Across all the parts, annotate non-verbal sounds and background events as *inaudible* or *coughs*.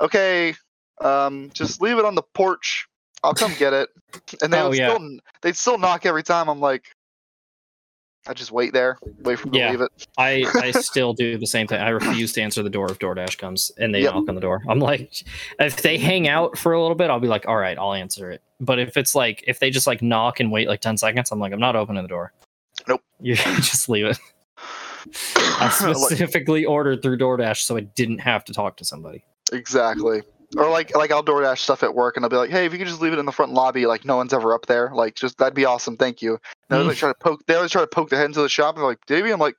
okay, um, just leave it on the porch. I'll come get it. And they Oh, would yeah. still they'd still knock every time. I'm like, I just wait there, wait for them Yeah. to leave it. I, *laughs* I still do the same thing. I refuse to answer the door if DoorDash comes and they Yep. knock on the door. I'm like, if they hang out for a little bit, I'll be like, all right, I'll answer it. But if it's like, if they just like knock and wait like 10 seconds, I'm like, I'm not opening the door. Nope. You *laughs* just leave it. *laughs* I specifically ordered through DoorDash so I didn't have to talk to somebody. Exactly. Or like like I'll DoorDash stuff at work, and I'll be like, hey, if you could just leave it in the front lobby, like no one's ever up there, like just that'd be awesome, thank you. And they always like, try to poke. They always try to poke their head into the shop, and they're like, Davey, I'm like,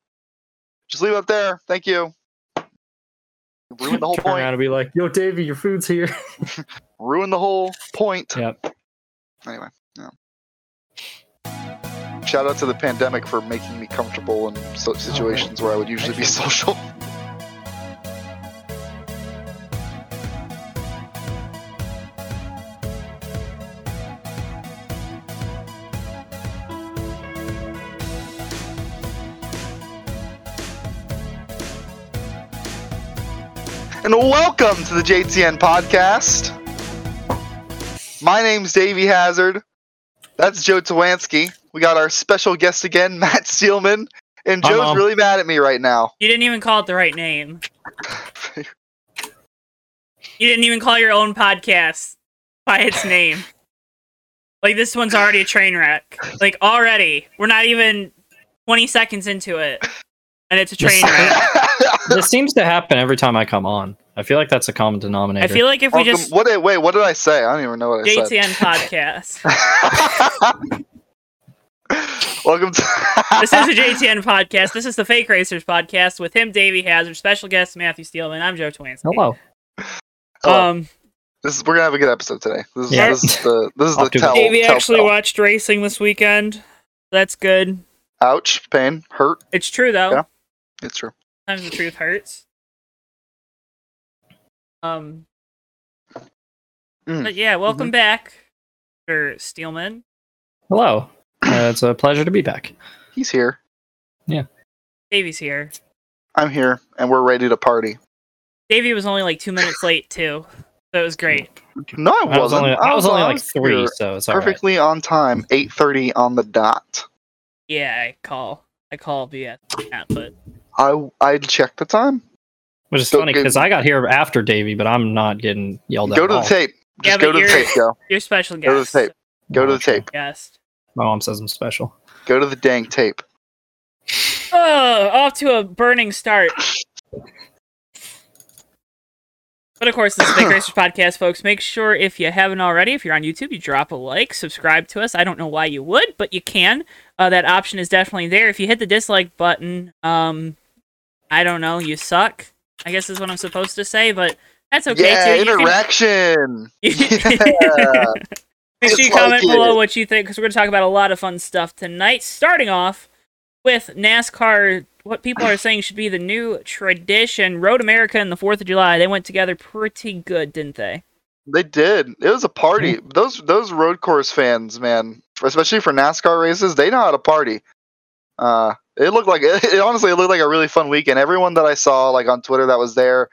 just leave it up there, thank you. Ruin the *laughs* whole Turn point. around and be like, yo, Davey, your food's here. *laughs* ruin the whole point. Yep. Anyway, yeah. Shout out to the pandemic for making me comfortable in so- oh, situations where I would usually be *laughs* social. And welcome to the JTN podcast. My name's Davey Hazard. That's Joe Tawansky. We got our special guest again, *laughs* Matt Steelman. And Hi, Joe's Mom. really mad at me right now. You didn't even call it the right name. You didn't even call your own podcast by its name. Like this one's already a train wreck. Like already, we're not even twenty seconds into it, and it's a train wreck. *laughs* this seems to happen every time I come on. I feel like that's a common denominator. I feel like if we Welcome- just what did, wait, what did I say? I don't even know what I said. JTN podcast. *laughs* Welcome to *laughs* This is a JTN podcast. This is the Fake Racers podcast with him, Davey Hazard, special guest Matthew Steelman. I'm Joe Twansky. Hello. Hello. Um, This is we're gonna have a good episode today. This is, Yeah. this is the this is Off the to the- tell. Davey tell- actually tell. watched racing this weekend. That's good. Ouch, pain, hurt. It's true though. Yeah. It's true. Sometimes the truth hurts. Um. Mm. But yeah, welcome back, Mr. Steelman. Hello. Uh, it's a pleasure to be back. He's here. Yeah. Davey's here. I'm here, and we're ready to party. Davey was only like two minutes late too, so it was great. No, I I was wasn't. only, I was only like three, here so it's all right. perfectly on time. Eight thirty on the dot. Yeah, I call. I call BS. Yeah, but I I checked the time. Which is Go- funny because I got here after Davey, but I'm not getting yelled at. Go at to the all. tape. Yeah, Just go to the you're- tape. Go. *laughs* your special Go to the tape. Go to the tape. Guest. My mom says I'm special. Go to the dang tape. Oh, off to a burning start. But of course, this is the *coughs* Big Racers podcast, folks. Make sure if you haven't already, if you're on YouTube, you drop a like, subscribe to us. I don't know why you would, but you can. Uh, that option is definitely there. If you hit the dislike button, um, I don't know, you suck. I guess is what I'm supposed to say, but that's okay yeah, too. You interaction. You- *laughs* yeah. *laughs* Make sure you Just like comment below what you think because we're going to talk about a lot of fun stuff tonight. Starting off with NASCAR, what people are saying should be the new tradition. Road America and the 4th of July, they went together pretty good, didn't they? They did. It was a party. Those those road course fans, man, especially for NASCAR races, they know how to party. Uh, it looked like it, it honestly it looked like a really fun weekend. Everyone that I saw like on Twitter that was there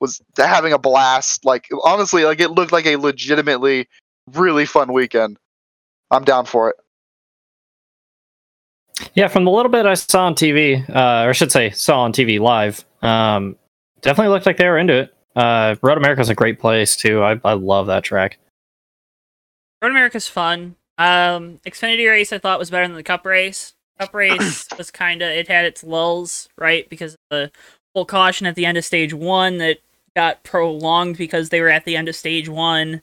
was having a blast. Like honestly, like it looked like a legitimately really fun weekend. I'm down for it. Yeah, from the little bit I saw on TV, uh, or I should say, saw on TV live, um, definitely looked like they were into it. Uh, Road America's a great place too. I, I love that track. Road America's fun. Um, Xfinity race I thought was better than the Cup race. Cup race *clears throat* was kind of it had its lulls, right? Because of the full caution at the end of stage one that got prolonged because they were at the end of stage one.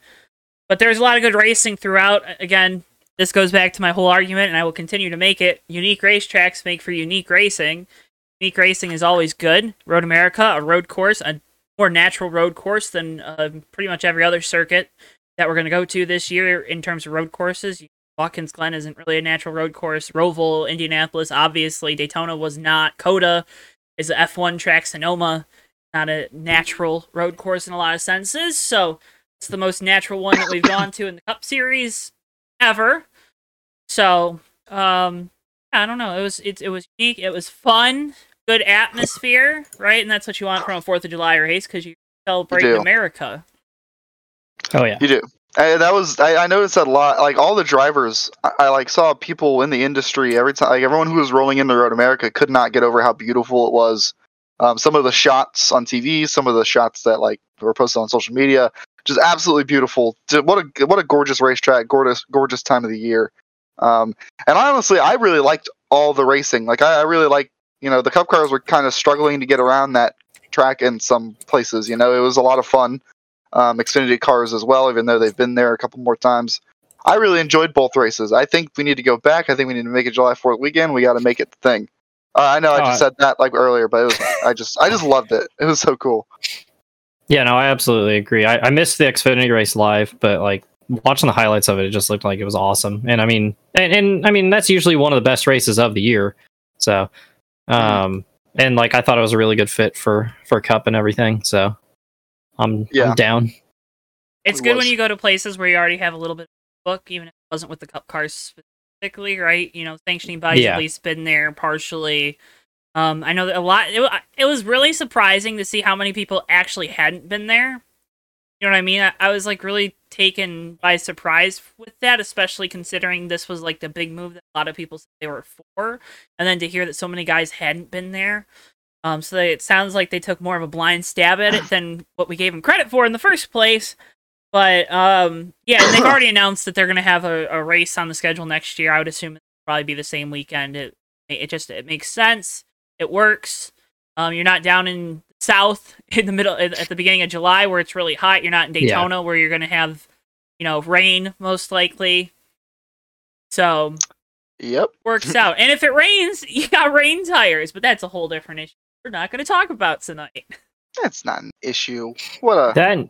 But there's a lot of good racing throughout. Again, this goes back to my whole argument, and I will continue to make it. Unique racetracks make for unique racing. Unique racing is always good. Road America, a road course, a more natural road course than uh, pretty much every other circuit that we're going to go to this year in terms of road courses. Watkins Glen isn't really a natural road course. Roval, Indianapolis, obviously. Daytona was not. COTA is a F1 track. Sonoma, not a natural road course in a lot of senses. So it's the most natural one that we've gone to in the Cup Series ever. So, um, I don't know. It was it, it was unique. It was fun. Good atmosphere, right? And that's what you want from a Fourth of July race because you celebrate do. America. Oh yeah. You do. And that was I, I noticed that a lot. Like all the drivers, I, I like saw people in the industry every time. Like everyone who was rolling into Road America could not get over how beautiful it was. Um, some of the shots on TV, some of the shots that like were posted on social media, just absolutely beautiful. What a what a gorgeous racetrack, gorgeous gorgeous time of the year. Um, and honestly, I really liked all the racing. Like I, I really liked you know the Cup cars were kind of struggling to get around that track in some places. You know, it was a lot of fun. Um, Xfinity cars as well, even though they've been there a couple more times. I really enjoyed both races. I think we need to go back. I think we need to make it July Fourth weekend. We got to make it the thing. Uh, I know I just said that like earlier, but it was I just I just loved it. It was so cool. Yeah, no, I absolutely agree. I, I missed the Xfinity race live, but like watching the highlights of it, it just looked like it was awesome. And I mean, and, and I mean that's usually one of the best races of the year. So, um, and like I thought it was a really good fit for for Cup and everything. So, I'm Yeah. I'm down. It's It good was. when you go to places where you already have a little bit of a book, even if it wasn't with the cup cars specifically, right? You know, sanctioning bodies Yeah. at least been there partially. Um, I know that a lot. It, it was really surprising to see how many people actually hadn't been there. You know what I mean? I, I was like really taken by surprise with that, especially considering this was like the big move that a lot of people said they were for, and then to hear that so many guys hadn't been there. Um, so they, it sounds like they took more of a blind stab at it *sighs* than what we gave them credit for in the first place. But um, yeah, and they've *clears throat* already announced that they're going to have a, a race on the schedule next year. I would assume it'll probably be the same weekend. It it just it makes sense. It works. Um, you're not down in south *laughs* in the middle at the beginning of July where it's really hot. You're not in Yeah. Daytona where you're going to have you know rain most likely. So Yep. works *laughs* out. And if it rains, *laughs* you got rain tires, but that's a whole different issue. We're not going to talk about tonight. *laughs* That's not an issue. What a That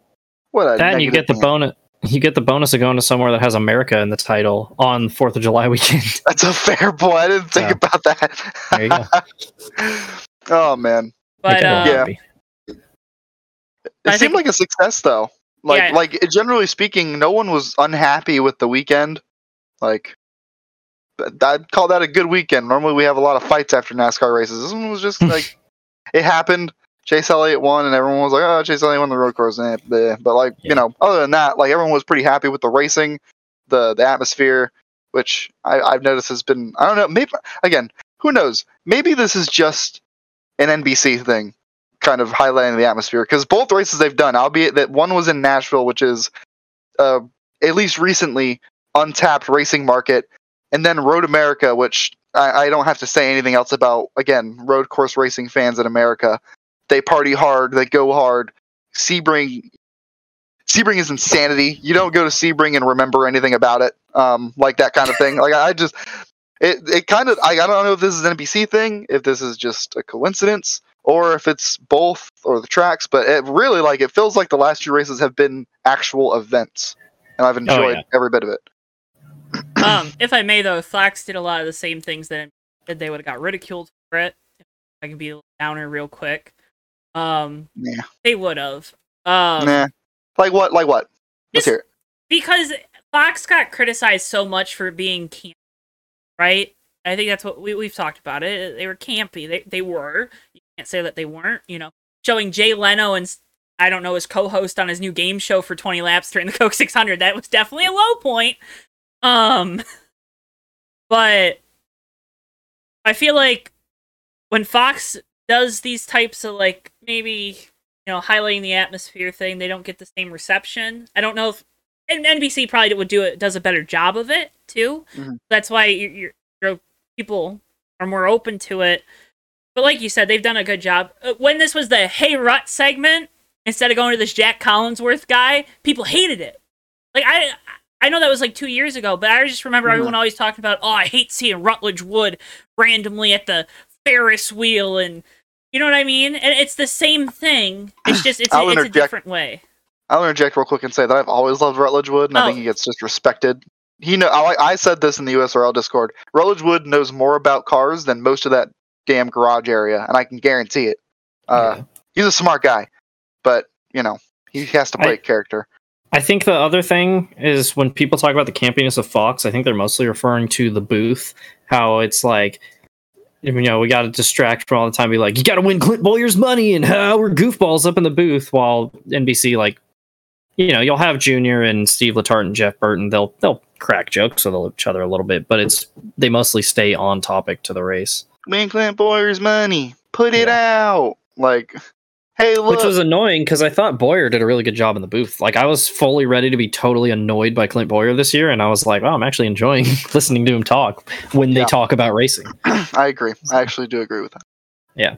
what a that and you get the thing. bonus. You get the bonus of going to somewhere that has America in the title on Fourth of July *laughs* weekend. *laughs* That's a fair point. I didn't think Yeah. about that. There you go. oh man. But Make uh, Yeah. It I seemed think- like a success though. Like Yeah. like generally speaking, no one was unhappy with the weekend. Like I'd call that a good weekend. Normally we have a lot of fights after NASCAR races. This one was just like it happened. Chase Elliott won, and everyone was like, "Oh, Chase Elliott won the road course." Eh, bleh. But like you know, other than that, like everyone was pretty happy with the racing, the the atmosphere, which I, I've noticed has been. I don't know. Maybe again, who knows? Maybe this is just an NBC thing, kind of highlighting the atmosphere. Because both races they've done, albeit that one was in Nashville, which is uh, at least recently untapped racing market, and then Road America, which I, I don't have to say anything else about. Again, road course racing fans in America, they party hard, they go hard. Sebring. Sebring is insanity. You don't go to Sebring and remember anything about it, um, like that kind of thing. Like I just, it, it kind of, I, I don't know if this is an NBC thing, if this is just a coincidence, or if it's both or the tracks. But it really, like, it feels like the last two races have been actual events, and I've enjoyed yeah. every bit of it. Um, if I may, though, Fox did a lot of the same things that did. They would have got ridiculed for it. If I can be a little downer real quick. Um, Nah. they would have. Um, nah, like what? Like what? Let's hear it. because Fox got criticized so much for being campy, right? I think that's what we, we've talked about it. They were campy. They they were. You can't say that they weren't. You know, showing Jay Leno and I don't know his co-host on his new game show for 20 laps during the Coke 600. That was definitely a low point. Um, but I feel like when Fox does these types of like maybe you know highlighting the atmosphere thing, they don't get the same reception. I don't know if and NBC probably would do it does a better job of it too. Mhm. That's why your your your people are more open to it. But like you said, they've done a good job. Uh, When this was the Hey Rut segment, instead of going to this Jac Collinsworth guy, people hated it. Like I I know that was like two years ago, but I just remember everyone always talking about, oh, I hate seeing Rutledge Wood randomly at the Ferris wheel and you know what I mean? And it's the same thing. It's just it's, a, I'll it's a different way. I'll interject real quick and say that I've always loved Rutledge Wood, and I Oh. think he gets disrespected. He know I, I said this in the USRL Discord. Rutledge Wood knows more about cars than most of that damn garage area, and I can guarantee it. Uh, Yeah. He's a smart guy, but you know he has to play I- a character. I think the other thing is when people talk about the campiness of Fox, I think they're mostly referring to the booth. How it's like you know, we got to distract from all the time. Be like, you got to win Clint Bowyer's money, and uh, we're goofballs up in the booth. While NBC, like, you know, you'll have Junior and Steve Letarte and Jeff Burton. They'll they'll crack jokes with each other a little bit, but it's they mostly stay on topic to the race, Win Clint Bowyer's money. Put it out. Like, hey, look. which was annoying because I thought Bowyer did a really good job in the booth. Like, I was fully ready to be totally annoyed by Clint Bowyer this year, and I was like, wow, I'm actually enjoying *laughs* listening to him talk when they Yeah. talk about racing. *clears throat* I agree. I actually do agree with that. Yeah.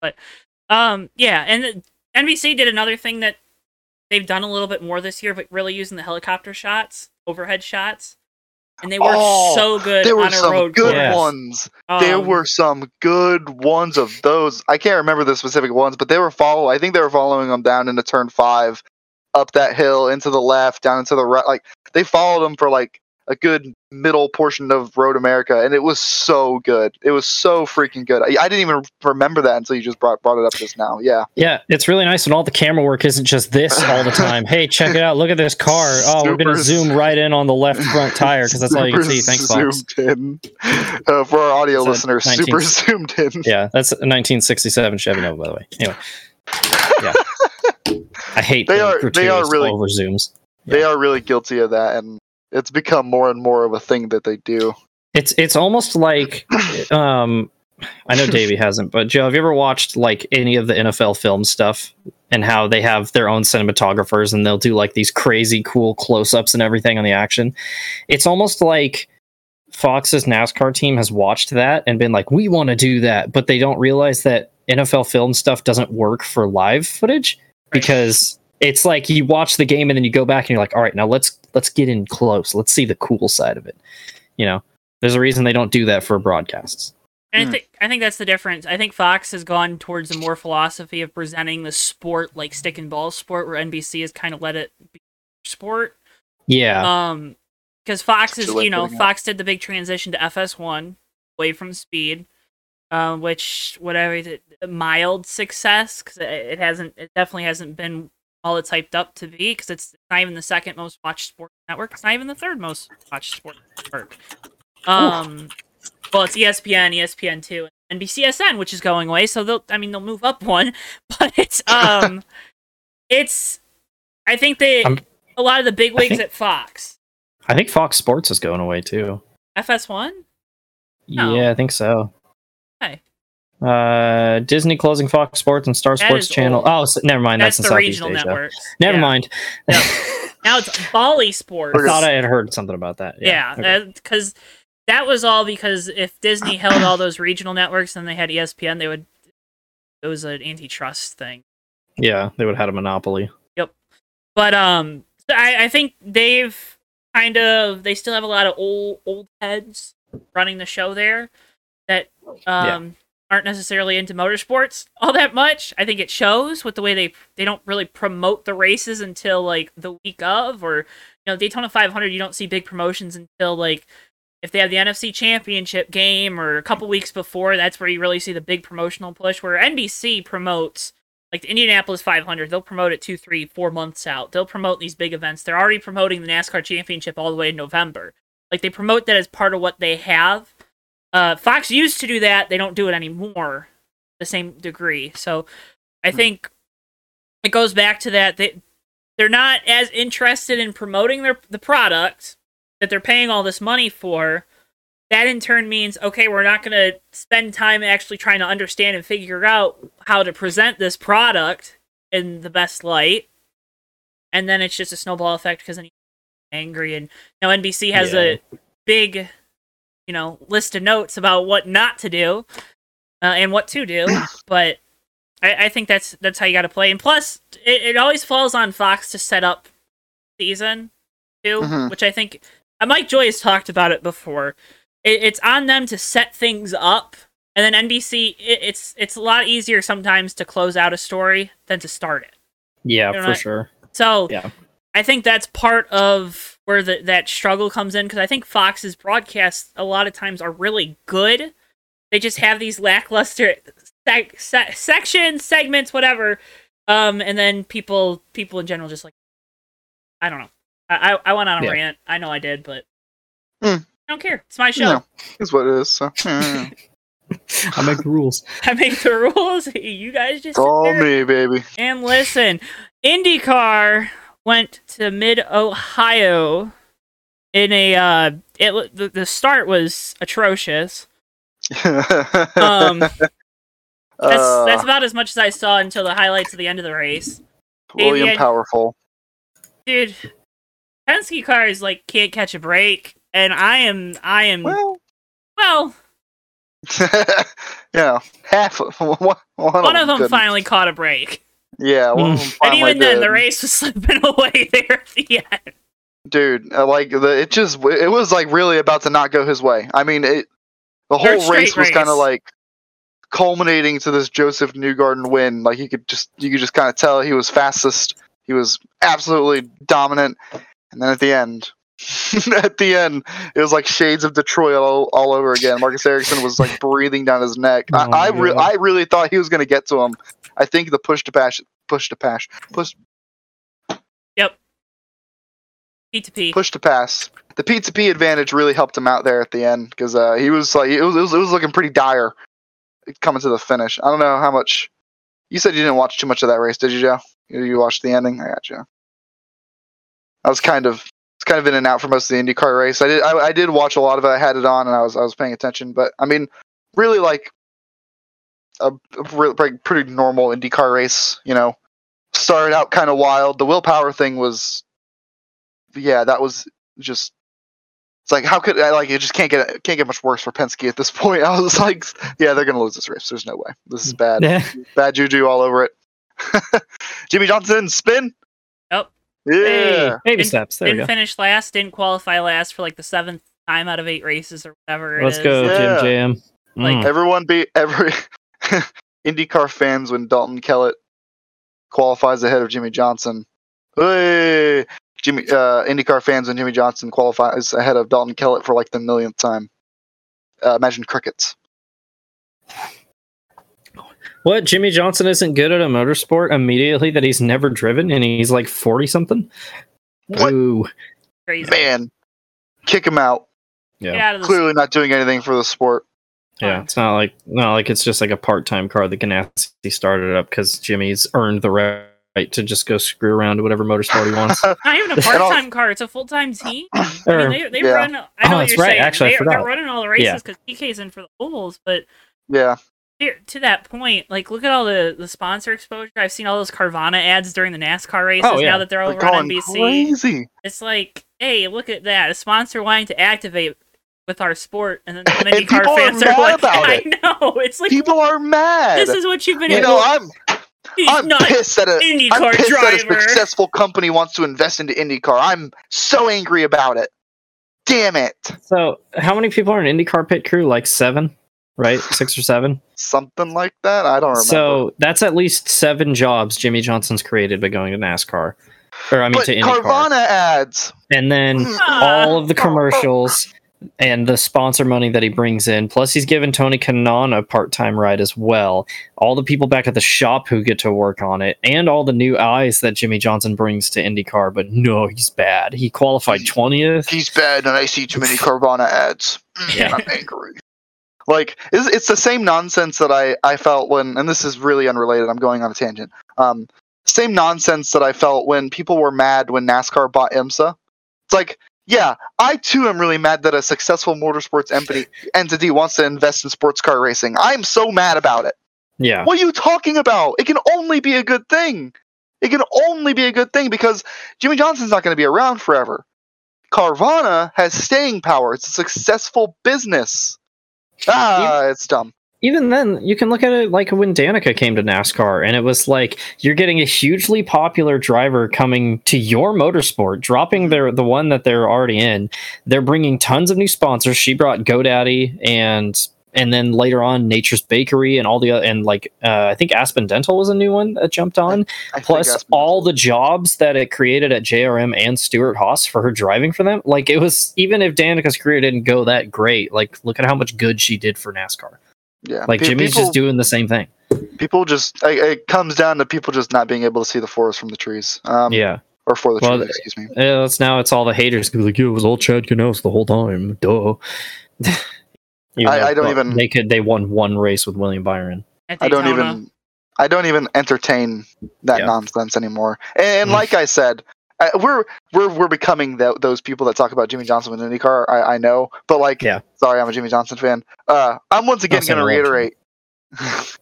But, um, yeah, and the- NBC did another thing that they've done a little bit more this year, but really using the helicopter shots, overhead shots, and they were Oh, so good There were on a some good course. Ones. there Um, were some good ones of those. I can't remember the specific ones, but they were follow. I think they were following them down into turn five, up that hill, into the left, down into the right. Like they followed them for like a good middle portion of Road America, and it was so good. It was so freaking good. I, I didn't even remember that until you just brought brought it up just now. Yeah, Yeah, it's really nice when all the camera work isn't just this all the time. hey, check it out. Look at this car. Oh, we're going to zoom right in on the left front tire because that's all you can see. Thanks, Fox. zoomed in. Uh, for our audio a listeners, 19 super zoomed in. Yeah, that's a 1967 Chevy Nova, by the way. Anyway, yeah, *laughs* I hate They are- they are really- over zooms. They are really guilty of that, and it's become more and more of a thing that they do. It's it's almost like *coughs* um I know Davey *laughs* hasn't, but Joe, have you ever watched like any of the NFL film stuff and how they have their own cinematographers and they'll do like these crazy cool close-ups and everything on the action? It's almost like Fox's NASCAR team has watched that and been like, "We want to do that," but they don't realize that NFL film stuff doesn't work for live footage because it's like you watch the game and then you go back and you're like, "All right, now let's let's get in close. Let's see the cool side of it." You know, there's a reason they don't do that for broadcasts. And Hmm. I think I think that's the difference. I think Fox has gone towards a more philosophy of presenting the sport like stick and ball sport, where NBC has kind of let it be sport. Yeah, Um, because Fox is, That's a good way you know. Fox did the big transition to FS1 away from speed, uh, which whatever mild success because it, it hasn't, it definitely hasn't been all it's hyped up to be because it's not even the second most watched sport network. It's not even the third most watched sport network. Um, well, it's ESPN, ESPN two, and NBCSN, which is going away. So they'll, I mean, they'll move up *laughs* one, but it's um, it's. I think they I'm- a lot of the big wigs at Fox. I think Fox Sports is going away too. FS1? No. Yeah, I think so. Okay. Uh, Disney closing Fox Sports and Star That Sports Channel. old. Oh, s never mind. That's, That's, the in regional Southeast Asia. networks. Never Yeah. mind. Yep. *laughs* Now it's Bally Sports. I thought I had heard something about that. yeah, okay. because that was all because if Disney held all those regional networks and they had ESPN, they would. It was an antitrust thing. yeah, they would have had a monopoly. Yep, but um, I, I think they've kind of they still have a lot of old old heads running the show there that um aren't necessarily into motorsports all that much. I think it shows with the way they they don't really promote the races until like the week of or you know Daytona 500 you don't see big promotions until like if they have the NFC championship game or a couple weeks before that's where you really see the big promotional push where NBC promotes like the Indianapolis 500, they'll promote it two, three, four months out. They'll promote these big events. They're already promoting the NASCAR Championship all the way in November. Like they promote that as part of what they have. Uh, Fox used to do that. They don't do it anymore, the same degree. So I think it goes back to that. They they're not as interested in promoting their the product that they're paying all this money for. That in turn means okay, we're not going to spend time actually trying to understand and figure out how to present this product in the best light. And then it's just a snowball effect because then you're angry. And now NBC has a big, you know, list of notes about what not to do uh, and what to do. *clears throat* but I, I think that's that's how you got to play. And plus, it, it always falls on Fox to set up season 2 Mhm. which I think uh, Mike Joy has talked about it before. It, it's on them to set things up, and then NBC. It, it's it's a lot easier sometimes to close out a story than to start it. Yeah, They're for not- sure. So Yeah. I think that's part of where the, that struggle comes in because I think Fox's broadcasts a lot of times are really good. They just have these lackluster sec- se- sections, segments, whatever, um, and then people people in general just like I don't know. I I, I went on a Yeah. rant. I know I did, but I don't care. It's my show. No, is what it is. So, yeah. *laughs* I make the rules. *laughs* I make the rules. *laughs* You guys just it's sit all there me, baby. and listen. IndyCar went to Mid Ohio in a uh it the, the start was atrocious. *laughs* Um that's Uh, that's about as much as I saw until the highlights of the end of the race. William Powerful. Dude, Penske cars like can't catch a break and I am I am well, Well, *laughs* know, half of one, *laughs* one, one of them couldn't. finally caught a break. Yeah, one And finally even then did. the race was *laughs* slipping away there at the end. dude uh, like the it just it was like really about to not go his way i mean it the Third whole race was kind of like culminating to this josef newgarden win like you could just you could just kind of tell he was fastest he was absolutely dominant and then at the end *laughs* at the end it was like shades of detroit all, all over again marcus ericsson was like breathing down his neck Oh i I, re- God. I really thought he was going to get to him i think the push to pass push to pass push Yep. P to P. push to pass. The P2P advantage really helped him out there at the end because uh, he was like it was, it was it was looking pretty dire coming to the finish. I don't know how much. You said you didn't watch too much of that race, did you, Joe? You, you watched the ending. I got you. I was kind of it's kind of in and out for most of the IndyCar race. I did I, I did watch a lot of it. I had it on and I was I was paying attention. But I mean, really like a, a re- pretty, pretty normal IndyCar race. You know, started out kind of wild. The Will Power thing was, yeah, that was just. It's like how could I like it just can't get can't get much worse for Penske at this *laughs* point. I was like, yeah, they're gonna lose this race. There's no way. This is bad. Yeah. *laughs* Bad juju all over it. *laughs* Jimmie Johnson spin. Yep. Yeah. Hey, baby Didn't- steps. There we didn't go. finish last, didn't qualify last for like the seventh time out of eight races or whatever. it Let's is. go, Yeah. Jim Jam. Like- Mm. Everyone be every *laughs* IndyCar fans when Dalton Kellett qualifies ahead of Jimmie Johnson. Hey, Jimmy uh, IndyCar fans when Jimmie Johnson qualifies ahead of Dalton Kellett for like the millionth time. Uh, imagine crickets. What? Jimmie Johnson isn't good at a motorsport immediately that he's never driven and he's like 40 something? What? Ooh. Crazy. Man, kick him out. Yeah. Get out of the Clearly not doing anything for the sport. Yeah, it's not like not like it's just like a part-time car that Ganassi started up because Jimmy's earned the right to just go screw around to whatever motorsport he wants. *laughs* Not even a part-time car; it's a full-time team. *clears throat* I mean, they, they Yeah. run. I know Oh, what that's you're right. saying. Actually, I they, are running all the races Yeah. because TK's in for the ovals. But Yeah. Here, to that point, like, look at all the the sponsor exposure. I've seen all those Carvana ads during the NASCAR races. Oh, yeah. Now that they're They're over on NBC, crazy. it's like, hey, look at that! A sponsor wanting to activate with our sport, and then the And IndyCar *laughs* people are fans are, mad like, *laughs* about I know. It's like People are mad. this is what you've been. you able- know, I'm he's I'm not pissed that a I'm IndyCar pissed that a driver. successful company wants to invest into IndyCar. I'm so angry about it. Damn it. so, how many people are in IndyCar pit crew? Like seven, right? Six or seven. Something like that. I don't remember. So that's at least seven jobs Jimmie Johnson's created by going to NASCAR, or I mean but to IndyCar, Carvana ads. and then Ah. all of the *laughs* commercials and the sponsor money that he brings in. Plus, he's given Tony Kanaan a part-time ride as well. All the people back at the shop who get to work on it, and all the new eyes that Jimmie Johnson brings to IndyCar. But no, he's bad. He qualified twentieth. He's bad, and I see too many Carvana ads. Yeah. I'm angry. Like it's, it's the same nonsense that I I felt when, and this is really unrelated. I'm going on a tangent. Um, same nonsense that I felt when people were mad when NASCAR bought IMSA. It's like, yeah, I too am really mad that a successful motorsports entity entity wants to invest in sports car racing. I'm so mad about it. Yeah, What are you talking about? It can only be a good thing. It can only be a good thing because Jimmie Johnson's not going to be around forever. Carvana has staying power. It's a successful business. Ah, it's dumb. even then, you can look at it like when Danica came to NASCAR, and it was like you're getting a hugely popular driver coming to your motorsport, dropping their the one that they're already in. They're bringing tons of new sponsors. She brought GoDaddy and and then later on Nature's Bakery and all the other and like uh, I think Aspen Dental was a new one that jumped on. I think Plus all the jobs that it created at JRM and Stewart-Haas for her driving for them. Like it was even if Danica's career didn't go that great, like look at how much good she did for NASCAR. yeah, Like Jimmy's just doing the same thing. people just it, it comes down to people just not being able to see the forest from the trees. Um, Yeah. or for the Well, truth. Excuse me. Yeah, it's now it's all the haters like, "Yo, it was all Chad Knaus the whole time." Duh. *laughs* Even I- I don't even- They could. They won one race with William Byron. I don't even. I don't even entertain that Yeah. nonsense anymore. And Mm. like I said, I, we're we're we're becoming tho- those people that talk about Jimmie Johnson with IndyCar. I, I know, but like, Yeah. sorry, I'm a Jimmie Johnson fan. Uh, I'm once again going to I love Jimmy. reiterate. *laughs*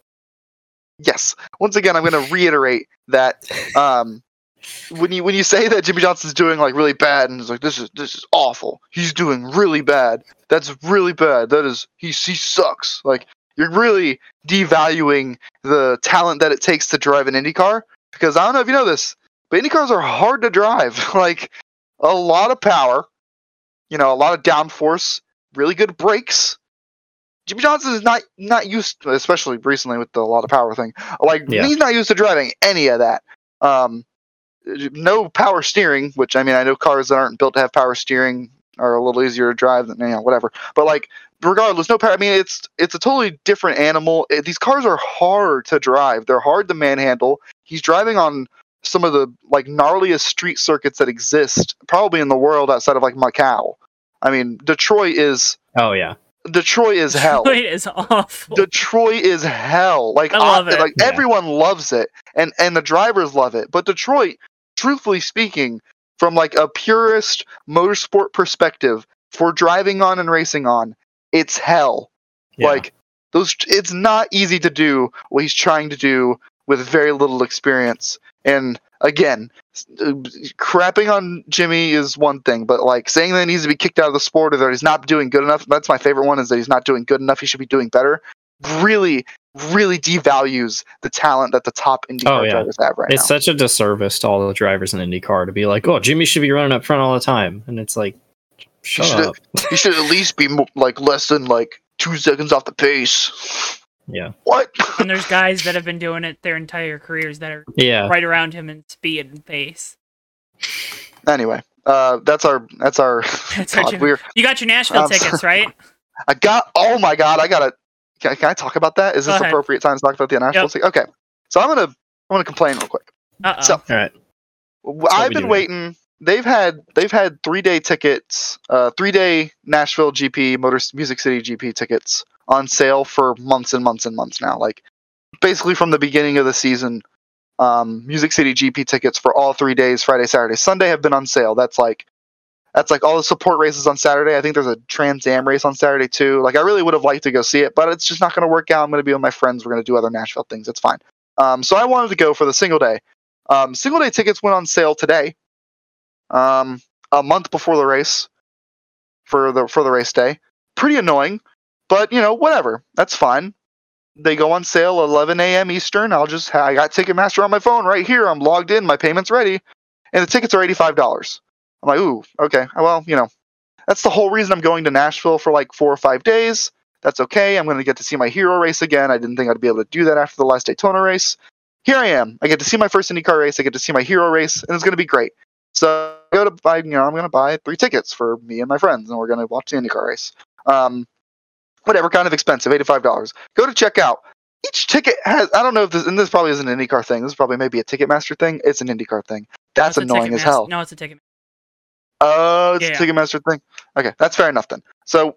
yes, once again, I'm going to reiterate that *laughs* um, when you when you say that Jimmie Johnson's doing like really bad and it's like this is this is awful, he's doing really bad. That's really bad. That is he he sucks. Like you're really devaluing the talent that it takes to drive an IndyCar because I don't know if you know this, but IndyCars are hard to drive. *laughs* like a lot of power, you know, a lot of downforce, really good brakes. Jimmie Johnson is not not used, to, especially recently with the lot of power thing. Like Yeah. he's not used to driving any of that. Um, no power steering, which I mean, I know cars that aren't built to have power steering are a little easier to drive than you know, whatever. But like, regardless, no power. I mean, it's it's a totally different animal. It- these cars are hard to drive. They're hard to manhandle. He's driving on some of the like gnarliest street circuits that exist, probably in the world outside of like Macau. I mean, Detroit is Oh yeah. Detroit is hell. Detroit is awful. Detroit is hell. Like I love it. like Yeah. everyone loves it, and and the drivers love it. But Detroit, truthfully speaking, from like a purist motorsport perspective, for driving on and racing on, it's hell. yeah. Like those, it's not easy to do what he's trying to do with very little experience. And again, crapping on Jimmy is one thing, but like saying that he needs to be kicked out of the sport or that he's not doing good enough. That's my favorite one is that he's not doing good enough. He should be doing better. Really, really devalues the talent that the top IndyCar Oh, yeah. drivers have right it's now. It's such a disservice to all the drivers in IndyCar to be like, "Oh, Jimmy should be running up front all the time," and it's like, shut should- up. *laughs* he should at least be mo- like less than like two seconds off the pace. Yeah. What? *laughs* and there's guys that have been doing it their entire careers that are Yeah. right around him in speed and pace. anyway, uh, that's our that's our. *laughs* That's our God, Jim- You got your Nashville Um, tickets, right? I got. Oh my god! I gotta. Can, can I talk about that? Is this ahead. appropriate time to talk about the Nashville? Yep. thing? Okay. So I'm gonna I'm gonna complain real quick. Uh oh. So All right. w- I've been do. waiting. They've had they've had three day tickets, uh, three day Nashville GP Motor Music City GP tickets on sale for months and months and months now. Like basically from the beginning of the season, um, Music City GP tickets for all three days, Friday, Saturday, Sunday, have been on sale. That's like that's like all the support races on Saturday. I think there's a Trans Am race on Saturday too. Like I really would have liked to go see it, but it's just not going to work out. I'm going to be with my friends. We're going to do other Nashville things. It's fine. Um, so I wanted to go for the single day. Um, single day tickets went on sale today, um, a month before the race, for the for the race day. Pretty annoying, but you know whatever. That's fine. They go on sale 11 a.m. Eastern. I'll just I got Ticketmaster on my phone right here. I'm logged in. My payment's ready, and the tickets are 85 dollars. I'm like, ooh, okay. Well, you know, that's the whole reason I'm going to Nashville for like four or five days. That's okay. I'm going to get to see my hero race again. I didn't think I'd be able to do that after the last Daytona race here I am. I get to see my first IndyCar race. I get to see my hero race, and it's going to be great. So I go to buy, you know, I'm going to buy three tickets for me and my friends, and we're going to watch the IndyCar race. Um, whatever, kind of expensive, eighty-five dollars. Go to check out. Each ticket has, I don't know if this, and this probably isn't an IndyCar thing. This is probably maybe a Ticketmaster thing. It's an IndyCar thing. That's a annoying as hell. No, it's a ticket. Oh, it's Yeah. a Ticketmaster thing. Okay, that's fair enough then. So,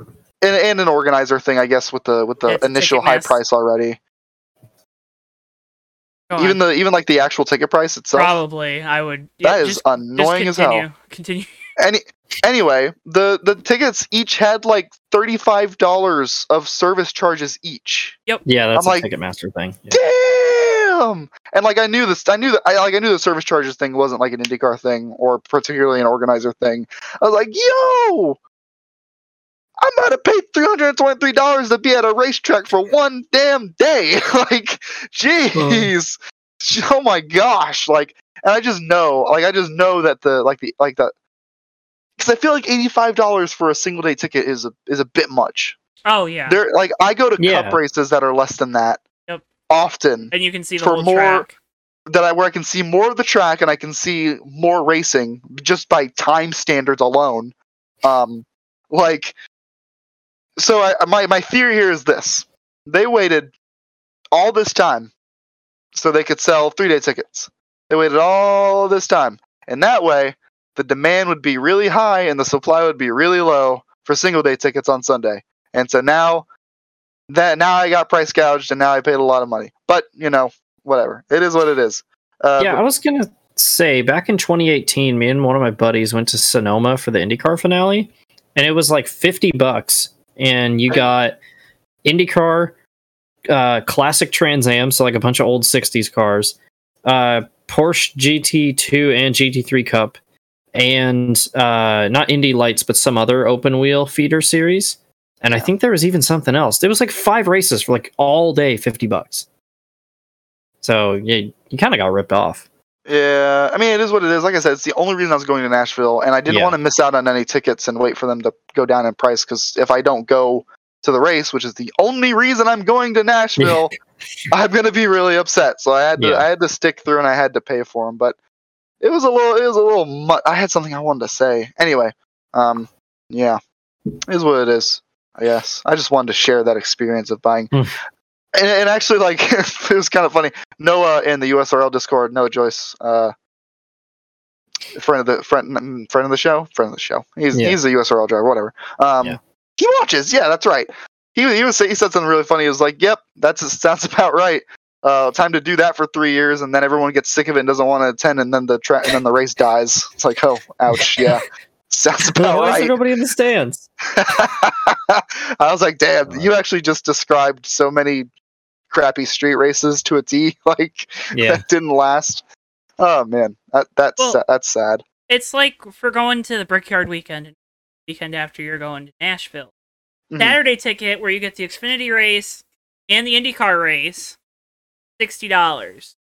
and, and an organizer thing, I guess, with the with the it's initial high price already. Go on. Even the even like the actual ticket price itself. Probably, I would. That yeah, is just, annoying just as hell. continue. Continue. *laughs* Any anyway, the the tickets each had like thirty five dollars of service charges each. Yep. Yeah, that's I'm a like- Ticketmaster thing. Yeah. Damn! And like I knew this, I knew that I like I knew the service charges thing wasn't like an IndyCar thing or particularly an organizer thing. I was like, yo, I'm about to pay three hundred and twenty three dollars to be at a racetrack for one damn day. *laughs* like, jeez, oh my gosh, like, and I just know, like, I just know that the like the like the because I feel like eighty five dollars for a single day ticket is a is a bit much. Oh yeah, There, like, I go to Yeah. cup races that are less than that Yep. Often and you can see the for whole more- track. that I where I can see more of the track and I can see more racing just by time standards alone. Um, like, so I, my my theory here is this: they waited all this time so they could sell three day tickets. They waited all this time, and that way the demand would be really high and the supply would be really low for single day tickets on Sunday. And so now that now I got price gouged and now I paid a lot of money. But you know, whatever. It is what it is. Uh, yeah, but- I was gonna say back in 2018, me and one of my buddies went to Sonoma for the IndyCar finale, and it was like 50 bucks, and you got IndyCar, uh, classic Trans Am, so like a bunch of old 60s cars, uh, Porsche GT2 and GT3 Cup, and uh, not Indy Lights, but some other open wheel feeder series. And I think there was even something else. There was like five races for like all day, 50 bucks. So yeah, you kind of got ripped off. Yeah, I mean, it is what it is. Like I said, it's the only reason I was going to Nashville, and I didn't Yeah. want to miss out on any tickets and wait for them to go down in price. Because if I don't go to the race, which is the only reason I'm going to Nashville, *laughs* I'm going to be really upset. So I had to, Yeah. I had to stick through, and I had to pay for them. But it was a little, it was a little. Mu- I had something I wanted to say. Anyway, um, yeah, it is what it is. I guess I just wanted to share that experience of buying. Hmm. And, and actually, like *laughs* it was kind of funny. Noah in the USRL Discord, Noah Joyce, uh, friend of the friend mm, friend of the show, friend of the show. He's Yeah. he's a USRL driver, whatever. Um, Yeah. he watches. Yeah, that's right. He he was he said something really funny. He was like, "Yep, that's *laughs* sounds about right." Uh, time to do that for three years, and then everyone gets sick of it and doesn't want to attend, and then the tra- and then the race dies. It's like, oh, ouch, yeah, *laughs* sounds about Why is there right. nobody in the stands? *laughs* I was like, damn, you actually just described so many crappy street races to a T. *laughs* Like Yeah, that didn't last. Oh man, that that's Well- sa- that's sad. It's like for going to the Brickyard weekend, weekend after you're going to Nashville. Mhm. Saturday ticket where you get the Xfinity race and the IndyCar race, sixty dollars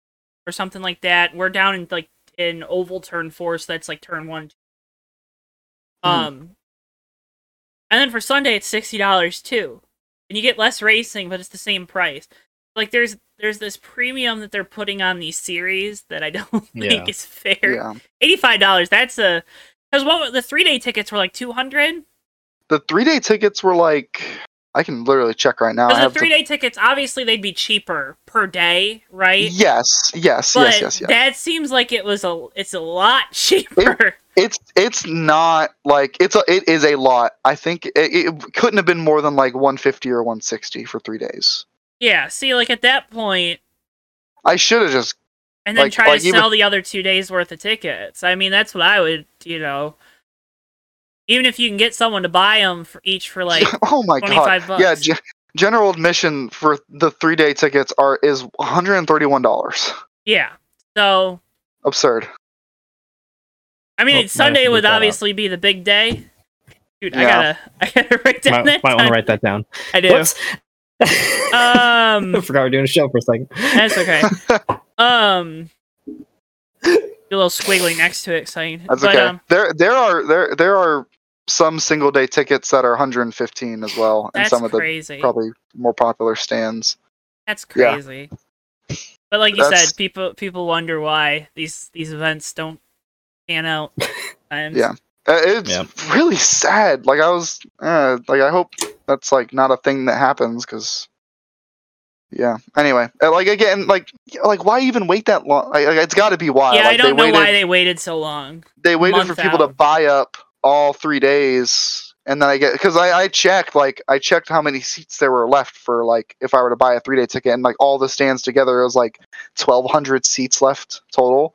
or something like that. We're down in like in oval turn four, so that's like turn one. Mhm. Um, and then for Sunday it's sixty dollars too, and you get less racing, but it's the same price. Like there's there's this premium that they're putting on these series that I *laughs* don't think is fair. Yeah, Eighty five dollars. That's a because what the three day tickets were like two hundred. the three day tickets were like, I can literally check right now. I Because have the three to, day tickets, obviously, they'd be cheaper per day, right? yes, yes, but yes, yes, yes. that seems like it was a. It's a lot *laughs* cheaper. It's it's not like it's a it is a lot. I think it, it couldn't have been more than like 150 or 160 for three days. yeah. See, like at that point, I should have just and then Like- try like to even- sell the other two days worth of tickets. I mean, that's what I would, you know. Even if you can get someone to buy them for each for like *laughs* oh my god, bucks. yeah. Ge- general admission for the three day tickets are is 131 dollars. yeah. So Absurd. I mean, Well, Sunday would look that obviously be the big day. Dude, I gotta, I gotta *laughs* write down might, that. might want to write that down. I do. *laughs* Um, I forgot we are doing a show for a second. That's okay. *laughs* um, a little squiggly next to it, saying, That's but okay. um, there there are there there are some single day tickets that are 115 as well, and some of the crazy. probably more popular stands. That's yeah. crazy. But like you That's- said, people people wonder why these these events don't pan out. *laughs* And Yeah. Uh, It's Yeah. really sad. Like I was, uh, like I hope that's like not a thing that happens because, yeah. Anyway, uh, like again, like like why even wait that long? Like, like, it's got to be why. yeah, like, I don't know waited, why they waited so long. they waited for month people to buy up all three days, and then I get because I I checked like I checked how many seats there were left for like if I were to buy a three day ticket, and like all the stands together, it was like 1,200 seats left total.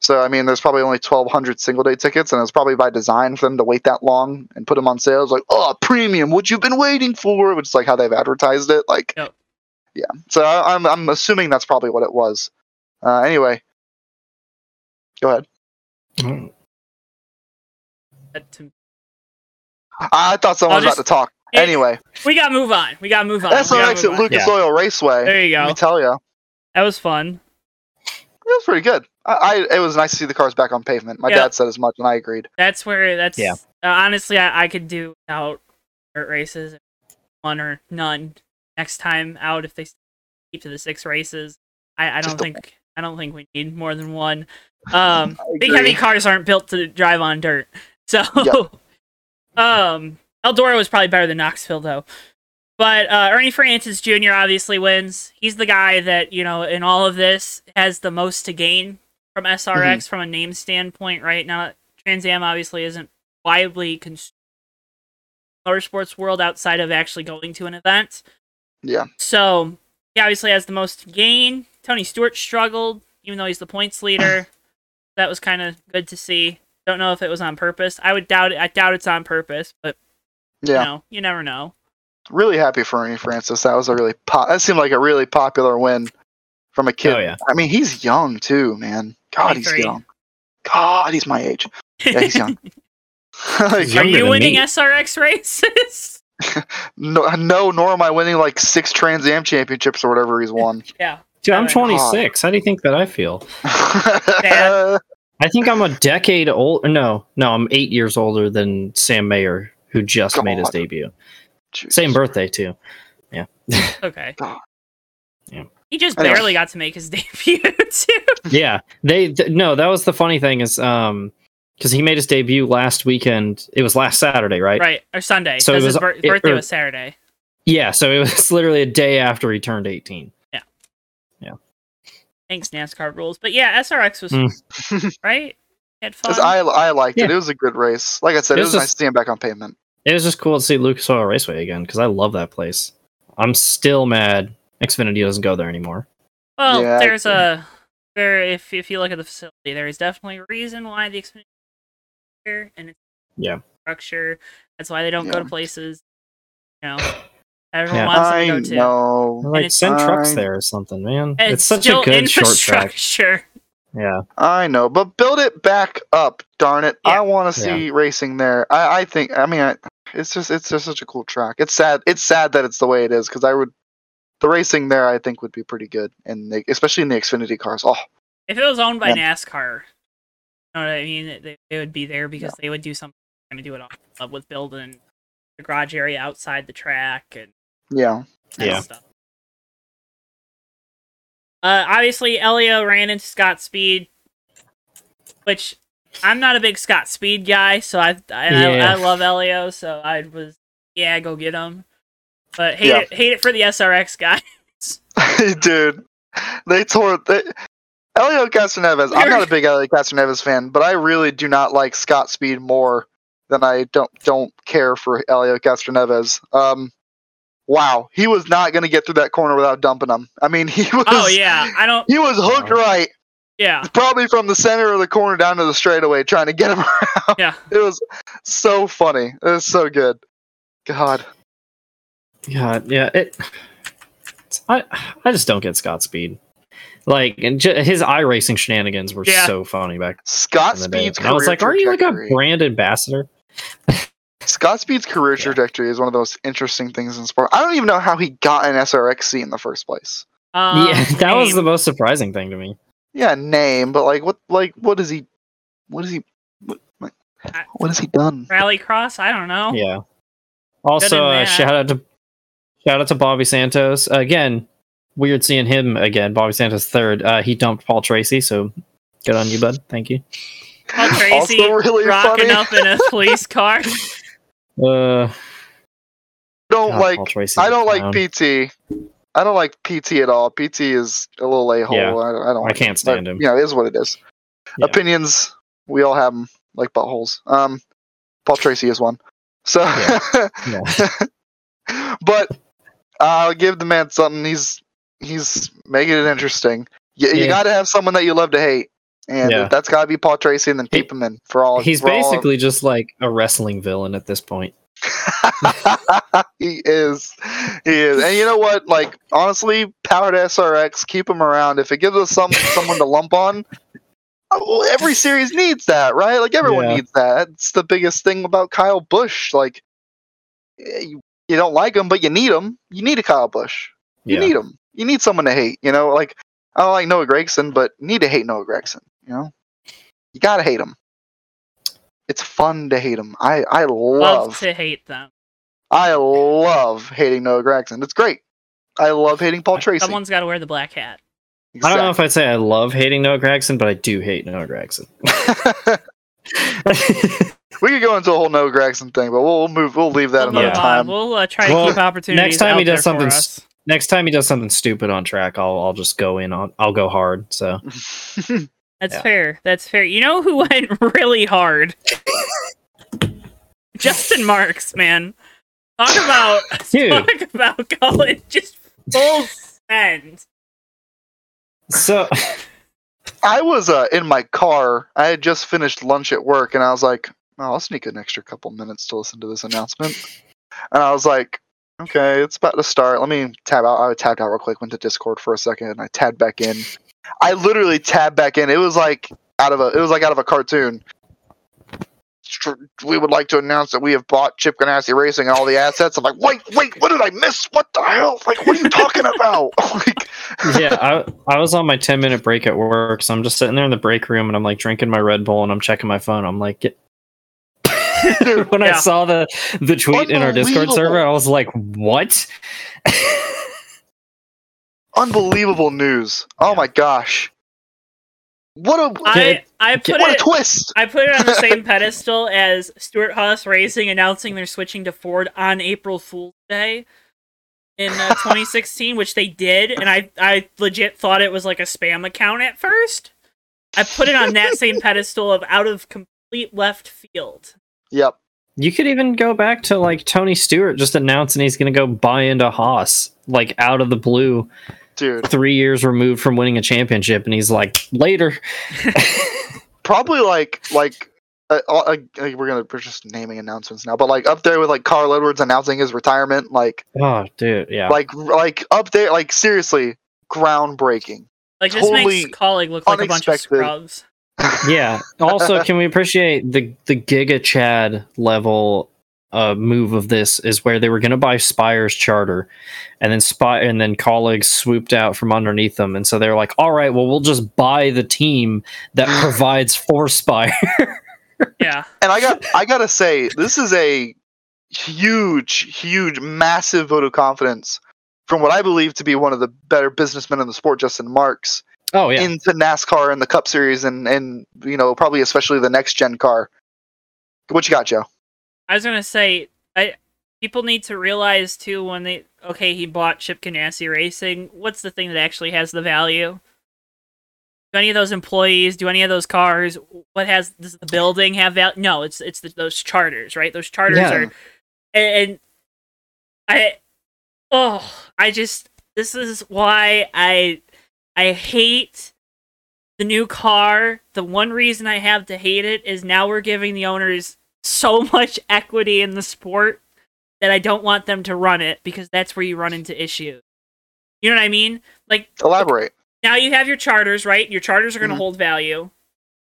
So I mean, there's probably only 1,200 single day tickets, and it's probably by design for them to wait that long and put them on sale. It's like, oh, premium, what you've been waiting for, which is like how they've advertised it. Like, Yep. yeah. So I, I'm I'm assuming that's probably what it was. Uh, anyway, go ahead. But I thought someone I'll was about to talk. Yeah. Anyway, We gotta move on. We gotta move on. that's We the gotta exit. Lucas Yeah. Oil Raceway. There you go. Let go. me tell you, That was fun. it was pretty good. I, I it was nice to see the cars back on pavement. My Yeah. dad said as much, and I agreed. That's where that's Yeah. uh, honestly I, I could do without dirt races, one or none. Next time out, if they keep to the six races, I, I don't the- think I don't think we need more than one. Um, *laughs* big heavy cars aren't built to drive on dirt, so Yep. *laughs* um, Eldora was probably better than Knoxville though. But uh, Ernie Francis Jr. obviously wins. He's the guy that you know in all of this has the most to gain from SRX mm-hmm. from a name standpoint, right now Trans Am obviously isn't widely consumed motorsports world outside of actually going to an event. Yeah. So he obviously has the most gain. Tony Stewart struggled, even though he's the points leader. *sighs* that was kind of good to see. Don't know if it was on purpose. I would doubt it. I doubt it's on purpose, but Yeah. you know, you never know. Really happy for Ernie Francis. That was a really po- that seemed like a really popular win from a kid. Oh yeah. I mean, he's young too, man. God, he's young. God, he's my age. Yeah, he's young. *laughs* *laughs* Like, He's Are you winning me. SRX races? *laughs* no, no, nor am I winning like six Trans Am championships or whatever he's won. yeah. Dude, I'm God. 26. How do you think that I feel? I think I'm a decade old. No, no, I'm eight years older than Sam Mayer, who just Come made his debut. Jesus. Same birthday too. Yeah. okay. God. Yeah. He just Anyway. barely got to make his *laughs* debut too. yeah, they th- no. That was the funny thing is um because he made his debut last weekend. It was last Saturday, right? Right. Or Sunday. So So it his bir- it- birthday or- was Saturday. Yeah, so it was *laughs* literally a day after he turned 18. Yeah. Yeah. Thanks, NASCAR rules. But yeah, SRX was Mm. *laughs* right. He had fun. 'Cause I I liked it. Yeah. It was a good race. Like I said, It it was was nice just- to see him back on pavement. It was just cool to see Lucas Oil Raceway again because I love that place. I'm still mad Xfinity doesn't go there anymore. well, Yeah, there's a there. If if you look at the facility, there is definitely a reason why the Xfinity is here and it's Yeah. structure. That's why they don't go to places. You know, *laughs* everyone Yeah. wants I to go to. know. Like it's send trucks fine. there or something, man. And It's, such a good short track. infrastructure. Yeah. I know, but build it back up. Darn it! Yeah. I want to see racing there. I, I think. I mean, I, it's just it's just such a cool track. It's sad. It's sad that it's the way it is because I would the racing there. I think would be pretty good, and they, especially in the Xfinity cars. Oh, If it was owned by Yeah. NASCAR, you know what I mean? They, they would be there because they would do something kind of do it all with building the garage area outside the track and yeah. that Yeah. stuff. Uh, obviously, Helio ran into Scott Speed, which I'm not a big Scott Speed guy, so I and Yeah. I, I love Helio, so I was yeah, go get him. But hate Yeah. it, hate it for the SRX guy. *laughs* *laughs* Dude, they tore. They, Helio Castroneves. I'm not a big Helio Castroneves fan, but I really do not like Scott Speed more than I don't don't care for Helio Castroneves. Um, wow, he was not going to get through that corner without dumping him. I mean, *laughs* he was. oh yeah, I don't. He was hooked right, Yeah, probably from the center of the corner down to the straightaway, trying to get him around. yeah. It was so funny. It was so good. God. God, yeah. It. it's- I I just don't get Scott Speed. Like and ju- his iRacing shenanigans were Yeah. so funny back Scott in the day. Speed's I was career like, are you like a trajectory- brand ambassador? Scott Speed's career Yeah. trajectory is one of the most interesting things in sport. I don't even know how he got an SRXC in the first place. *laughs* Um, yeah, that was the most surprising thing to me. Yeah, name, but like, what, like, what is he? What is he? What, like, I- what has he done? Rallycross. I don't know. Yeah. Also, uh, shout out to shout out to Bobby Santos again. Weird seeing him again. Bobby Santos third. Uh, he dumped Paul Tracy, so good on you, bud. Thank you. Paul *laughs* Tracy also really rocking funny. up in a *laughs* police car. Uh, don't God, like. Paul Tracy's don't like. PT. I don't like PT at all. PT is a little a hole. Yeah. I, don't- I don't. I like can't him, stand but, him. You know, it is what it is. Yeah. Opinions, we all have them, like buttholes. Um, Paul Tracy is one. So, Yeah. *laughs* but I'll give the man something. He's he's making it interesting. You, you got to have someone that you love to hate, and Yeah. that's got to be Paul Tracy, and then keep him in for all. He's for all- basically just like a wrestling villain at this point. *laughs* *laughs* he is, he is, and you know what? Like honestly, powered SRX, keep him around. If it gives us some someone to lump on, well, every series needs that, right? Like everyone Yeah. needs that. That's the biggest thing about Kyle Busch. Like eh, you, you don't like him, but you need him. You need a Kyle Busch. You Yeah. need him. You need someone to hate. You know, like I don't like Noah Gragson, but need to hate Noah Gragson. You know, you gotta hate him. It's fun to hate him. I I Love love to hate them. I love hating Noah Gragson. It's great. I love hating Paul Tracy. Someone's got to wear the black hat. I don't know if I'd say I love hating Noah Gragson, but I do hate Noah Gragson. *laughs* we could go into a whole Noah Gragson thing, but we'll, we'll move. We'll leave that We'll another time. on. We'll uh, try to Well, keep opportunities. next time out he does there something us. Next time he does something stupid on track, I'll I'll just go in on I'll go hard. So *laughs* That's Yeah. fair. That's fair. You know who *laughs* went really hard? *laughs* Justin Marks, man. Talk about Dude. talk about going just full send. So I was uh, in my car. I had just finished lunch at work, and I was like, oh, "I'll sneak an extra couple minutes to listen to this announcement." and I was like, "Okay, it's about to start. Let me tab out." I tabbed out real quick, went to Discord for a second, and I tabbed back in. I literally tabbed back in. It was like out of a. It was like out of a cartoon. We would like to announce that we have bought Chip Ganassi Racing and all the assets. I'm like, wait, wait, what did I miss? What the hell? Like, what are you talking about? *laughs* like, yeah, I I was on my ten minute break at work, so I'm just sitting there in the break room and I'm like drinking my Red Bull and I'm checking my phone. I'm like, get... *laughs* when I saw the the tweet in our Discord server, I was like, what? unbelievable news. Oh Yeah. my gosh. What a I I put what a twist. I put it on the same *laughs* pedestal as Stewart-Haas Racing announcing they're switching to Ford on April Fool's Day in uh, *laughs* 2016, which they did, and I I legit thought it was like a spam account at first. I put it on that same *laughs* pedestal of out of complete left field. Yep. You could even go back to like Tony Stewart just announcing he's going to go buy into Haas, like out of the blue, Dude. three years removed from winning a championship, and he's like, later. *laughs* Probably like like uh, uh, uh, we're gonna we're just naming announcements now, but like up there with like Carl Edwards announcing his retirement, like Oh, dude, yeah. like like up there, like seriously, groundbreaking. Like this Totally makes Kaulig look like a bunch of scrubs. *laughs* *laughs* yeah. Also, can we appreciate the the Giga Chad level uh, move of this is where they were going to buy Spire's charter, and then Spire and then Kaulig's swooped out from underneath them, and so they're like, "All right, well, we'll just buy the team that *laughs* provides for Spire." Yeah, *laughs* And I got I gotta say, this is a huge, huge, massive vote of confidence from what I believe to be one of the better businessmen in the sport, Justin Marks. oh yeah, into NASCAR and the Cup Series and and you know probably especially the next gen car. What you got, Joe? I was gonna say, I people need to realize too when they okay he bought Chip Ganassi Racing. What's the thing that actually has the value? Do any of those employees? Do any of those cars? What has does the building have value? No, it's it's the, those charters, right? Those charters Yeah. are, and, and I, oh, I just this is why I I hate the new car. The one reason I have to hate it is now we're giving the owners so *laughs* much equity in the sport that I don't want them to run it because that's where you run into issues. You know what I mean? Like Elaborate. now you have your charters, right? Your charters are going to Mhm. hold value.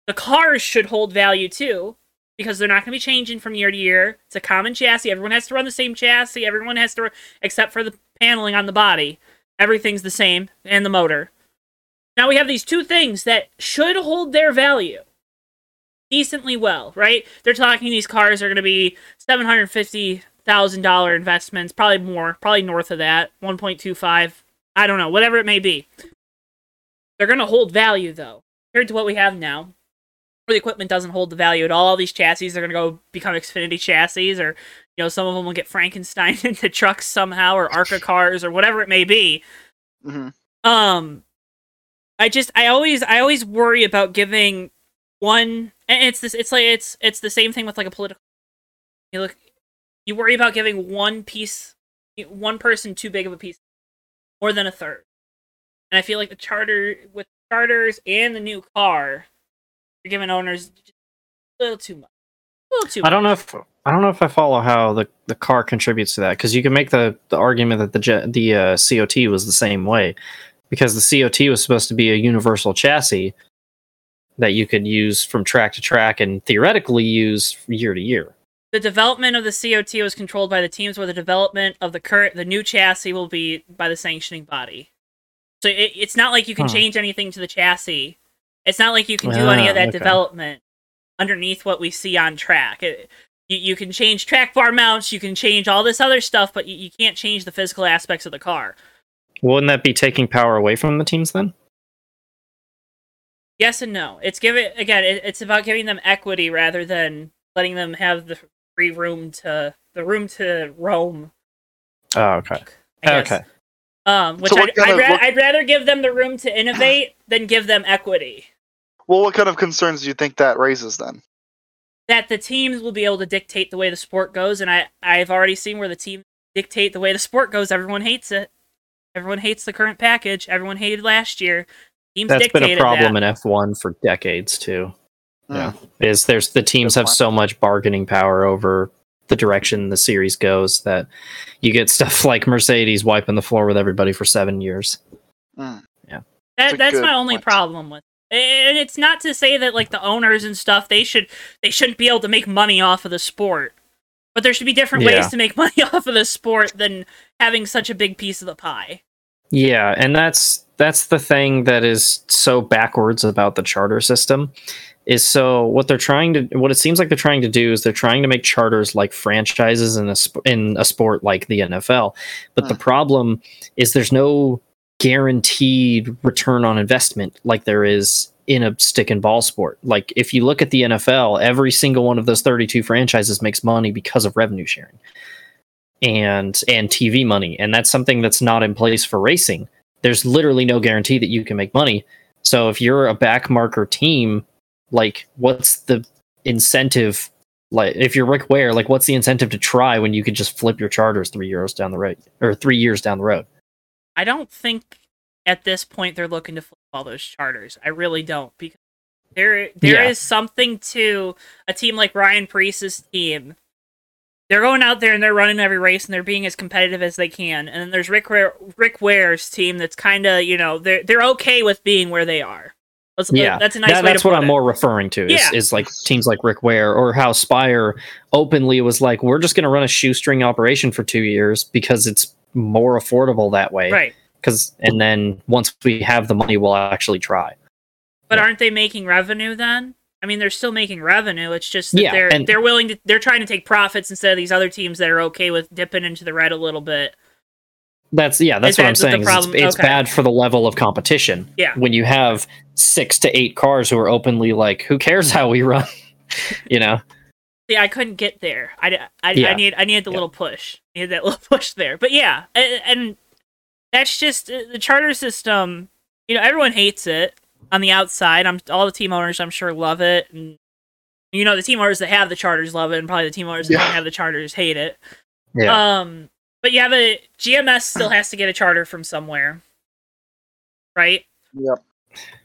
The cars should hold value too because they're not going to be changing from year to year. It's a common chassis. Everyone has to run the same chassis. Everyone has to, except for the paneling on the body. Everything's the same and the motor. Now we have these two things that should hold their value decently well, right? They're talking these cars are going to be seven hundred fifty thousand dollar investments, probably more, probably north of that, one point two five. I don't know, whatever it may be. They're going to hold value though, compared to what we have now. Where the equipment doesn't hold the value at all. All these chassis are going to go become Xfinity chassis, or you know, some of them will get Frankenstein *laughs* into trucks somehow, or ARCA *laughs* cars, or whatever it may be. hmm Um, I just I always I always worry about giving one. And it's this. It's like it's it's the same thing with like a political. You look, you worry about giving one piece, one person too big of a piece, more than a third. And I feel like the charter with charters and the new car, you're giving owners a little too much. A little too. I don't know if I don't know if I follow how the, the car contributes to that because you can make the, the argument that the jet, the uh, COT was the same way because the COT was supposed to be a universal chassis that you could use from track to track and theoretically use year to year. the development of the COT was controlled by the teams, where the development of the current, the new chassis will be by the sanctioning body. So it, it's not like you can Huh. change anything to the chassis. It's not like you can do any Ah, of that okay. development underneath what we see on track. It, you, you can change track bar mounts, you can change all this other stuff, but you, you can't change the physical aspects of the car. Wouldn't that be taking power away from the teams then? Yes and no. It's give it again. It, it's about giving them equity rather than letting them have the free room to the room to roam. Oh, okay. I. Okay. Um, which So I'd, kind I'd, of- ra- what- I'd rather give them the room to innovate *sighs* than give them equity. Well, what kind of concerns do you think that raises then? that the teams will be able to dictate the way the sport goes, and I I've already seen where the team dictate the way the sport goes. Everyone hates it. Everyone hates the current package. Everyone hated last year. Teams That's been a problem that. in F1 for decades too. Yeah. Mm. Is there's the teams have so much bargaining power over the direction the series goes that you get *laughs* stuff like Mercedes wiping the floor with everybody for seven years. Mm. That, That's a that's good my only point. problem with. And it's not to say that like the owners and stuff they should they shouldn't be able to make money off of the sport, but there should be different Yeah. ways to make *laughs* money off of the sport than having such a big piece of the pie. Yeah, and that's that's the thing that is so backwards about the charter system is so what they're trying to what it seems like they're trying to do is they're trying to make charters like franchises in a sp- in a sport like the NFL. But the Hmm. problem is there's no guaranteed return on investment like there is in a stick and ball sport. Like if you look at the NFL, every single one of those 32 franchises makes money because of revenue sharing and and TV money, and that's something that's not in place for racing. There's literally no guarantee that you can make money. So if you're a back marker team, like what's the incentive? Like if you're Rick Ware, like what's the incentive to try when you could just flip your charters three years down the road or three years down the road? I don't think at this point they're looking to flip all those charters. I really don't because there there is Yeah. something to a team like Ryan Priest's team. They're going out there and they're running every race and they're being as competitive as they can. And then there's Rick Ware, Rick Ware's team that's kind of you know they're they're okay with being where they are. Let's, Yeah, that's a nice That- that's what I'm it. more referring to. Is, Yeah. is like teams like Rick Ware or how Spire openly was like, we're just going to run a shoestring operation for two years because it's more affordable that way. right. Because and then once we have the money, we'll actually try. But Yeah. aren't they making revenue then? I mean, they're still making revenue. It's just that Yeah, they're and- they're willing to they're trying to take profits instead of these other teams that are okay with dipping into the red a little bit. That's yeah, that's Is what that I'm saying. It's, it's Okay. bad for the level of competition. Yeah. When you have six to eight cars who are openly like, who cares how we run? *laughs* you know? See, I couldn't get there. I, I, I need I needed the Yeah. little push. I needed that *laughs* little push there. But yeah, and, and that's just uh, the charter system. You know, everyone hates it on the outside. I'm all the team owners. I'm sure love it, and you know the team owners that have the charters love it, and probably the team owners that don't have the charters hate it. Yeah. Um, but you have a GMS still has to get a charter from somewhere, right? Yep.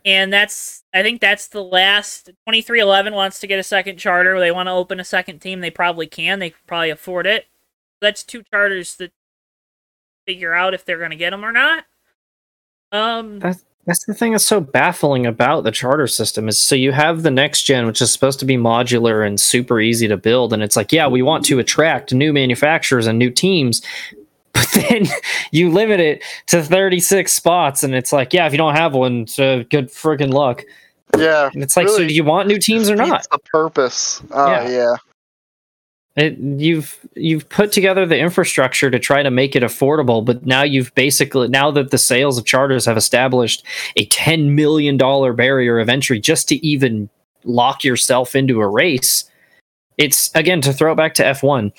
And that's I think that's the last 23XI wants to get a second charter. They want to open a second team. They probably can. They could probably afford it. That's two charters that figure out if they're going to get them or not. Um, That's that's the thing that's so baffling about the charter system is so you have the next gen, which is supposed to be modular and super easy to build, and it's like, yeah, we want to attract new manufacturers and new teams, *laughs* but then *laughs* you limit it to 36 spots, and it's like, yeah, if you don't have one, so good friggin' luck. Yeah. And it's like, so do you want new teams or not? The purpose. Oh Yeah. yeah. It, you've you've put together the infrastructure to try to make it affordable, but now you've basically now that the sales of charters have established a ten million dollar barrier of entry just to even lock yourself into a race. It's again to throw it back to F one.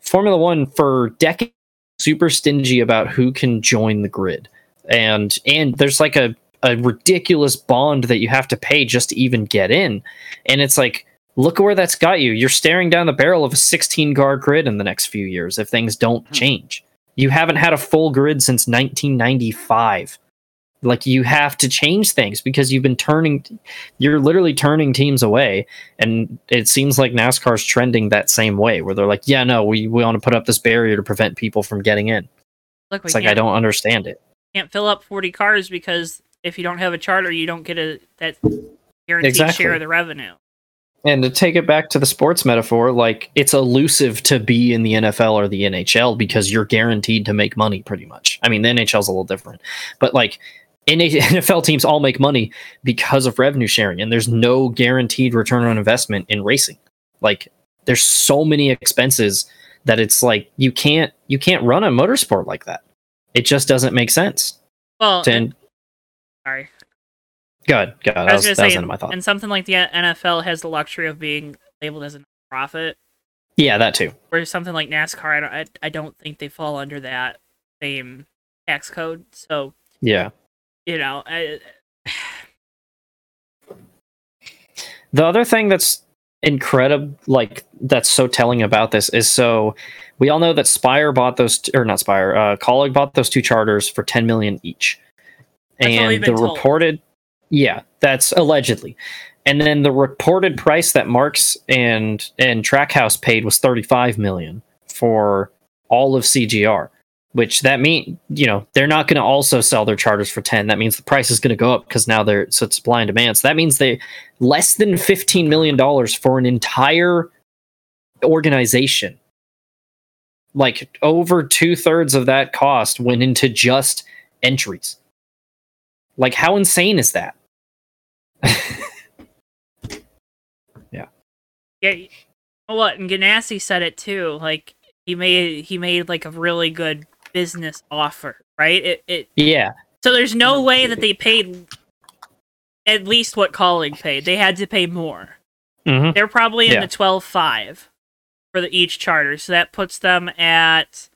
Formula One for decades super stingy about who can join the grid, and and there's like a a ridiculous bond that you have to pay just to even get in, and it's like look where that's got you. You're staring down the barrel of a 16 guard grid in the next few years if things don't hmm. change. You haven't had a full grid since 1995. Like you have to change things because you've been turning you're literally turning teams away and it seems like NASCAR's trending that same way where they're like, "Yeah, no, we we want to put up this barrier to prevent people from getting in." look, It's like I don't understand it. can't fill up 40 cars because if you don't have a charter, you don't get a that guaranteed Exactly. share of the revenue. And to take it back to the sports metaphor, like it's elusive to be in the NFL or the NHL because you're guaranteed to make money pretty much. I mean, the NHL's a little different, but like NFL *laughs* teams all make money because of revenue sharing, and there's no guaranteed return on investment in racing. Like there's so many expenses that it's like you can't you can't run a motorsport like that. It just doesn't make sense. Well, and- sorry. God, God, I that was was, that was say, my thought. and something like the NFL has the luxury of being labeled as a profit, Yeah, that too. whereas something like NASCAR, I don't, I, I don't think they fall under that same tax code. So Yeah. you know, I, The other thing that's incredible, like that's so telling about this is so we all know that Spire bought those, t- or not Spire, uh, Kaulig bought those two charters for 10 million each. That's and the told. reported, yeah, that's allegedly. And then the reported price that Marks and and Trackhouse paid was 35 million for all of CGR, which that mean you know they're not going to also sell their charters for 10. That means the price is going to go up because now they're so it's supply and demand. So that means they less than 15 million dollars for an entire organization. Like over two thirds of that cost went into just entries. Like how insane is that? *laughs* Yeah, Yeah. what? And Ganassi said it too. Like he made he made like a really good business offer, right? It it yeah, so there's no way that they paid at least what Kaulig paid. They had to pay more. hmm They're probably in Yeah. the twelve five for the each charter, so that puts them at.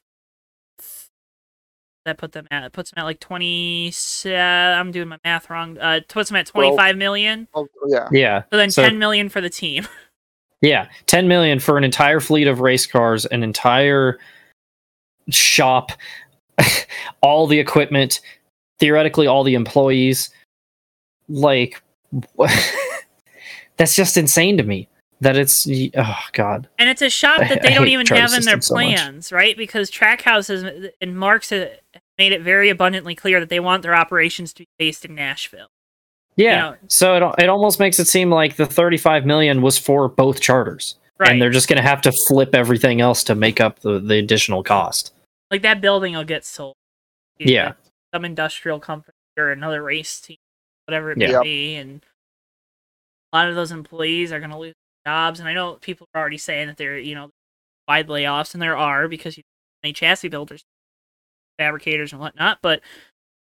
That put them at it puts them at like twenty. Uh, I'm doing my math wrong. Uh, it puts them at twenty five million. Oh, yeah. yeah. So then So- ten million for the team. *laughs* Yeah, 10 million for an entire fleet of race cars, an entire shop, *laughs* all the equipment, theoretically all the employees. Like *laughs* that's just insane to me. That it's oh god. And it's a shop that they I don't hate even have in their systems so plans, right? Because Trackhouse has and Marks have made it very abundantly clear that they want their operations to be based in Nashville. Yeah. know- so it it almost makes it seem like the 35 million was for both charters. Right. And they're just going to have to flip everything else to make up the, the additional cost. like that building will get sold. Yeah. some industrial company or another race team, whatever it may be, and a lot of those employees are going to lose jobs. And I know people are already saying that there, you know, wide layoffs, and there are because you many chassis builders, fabricators, and whatnot. But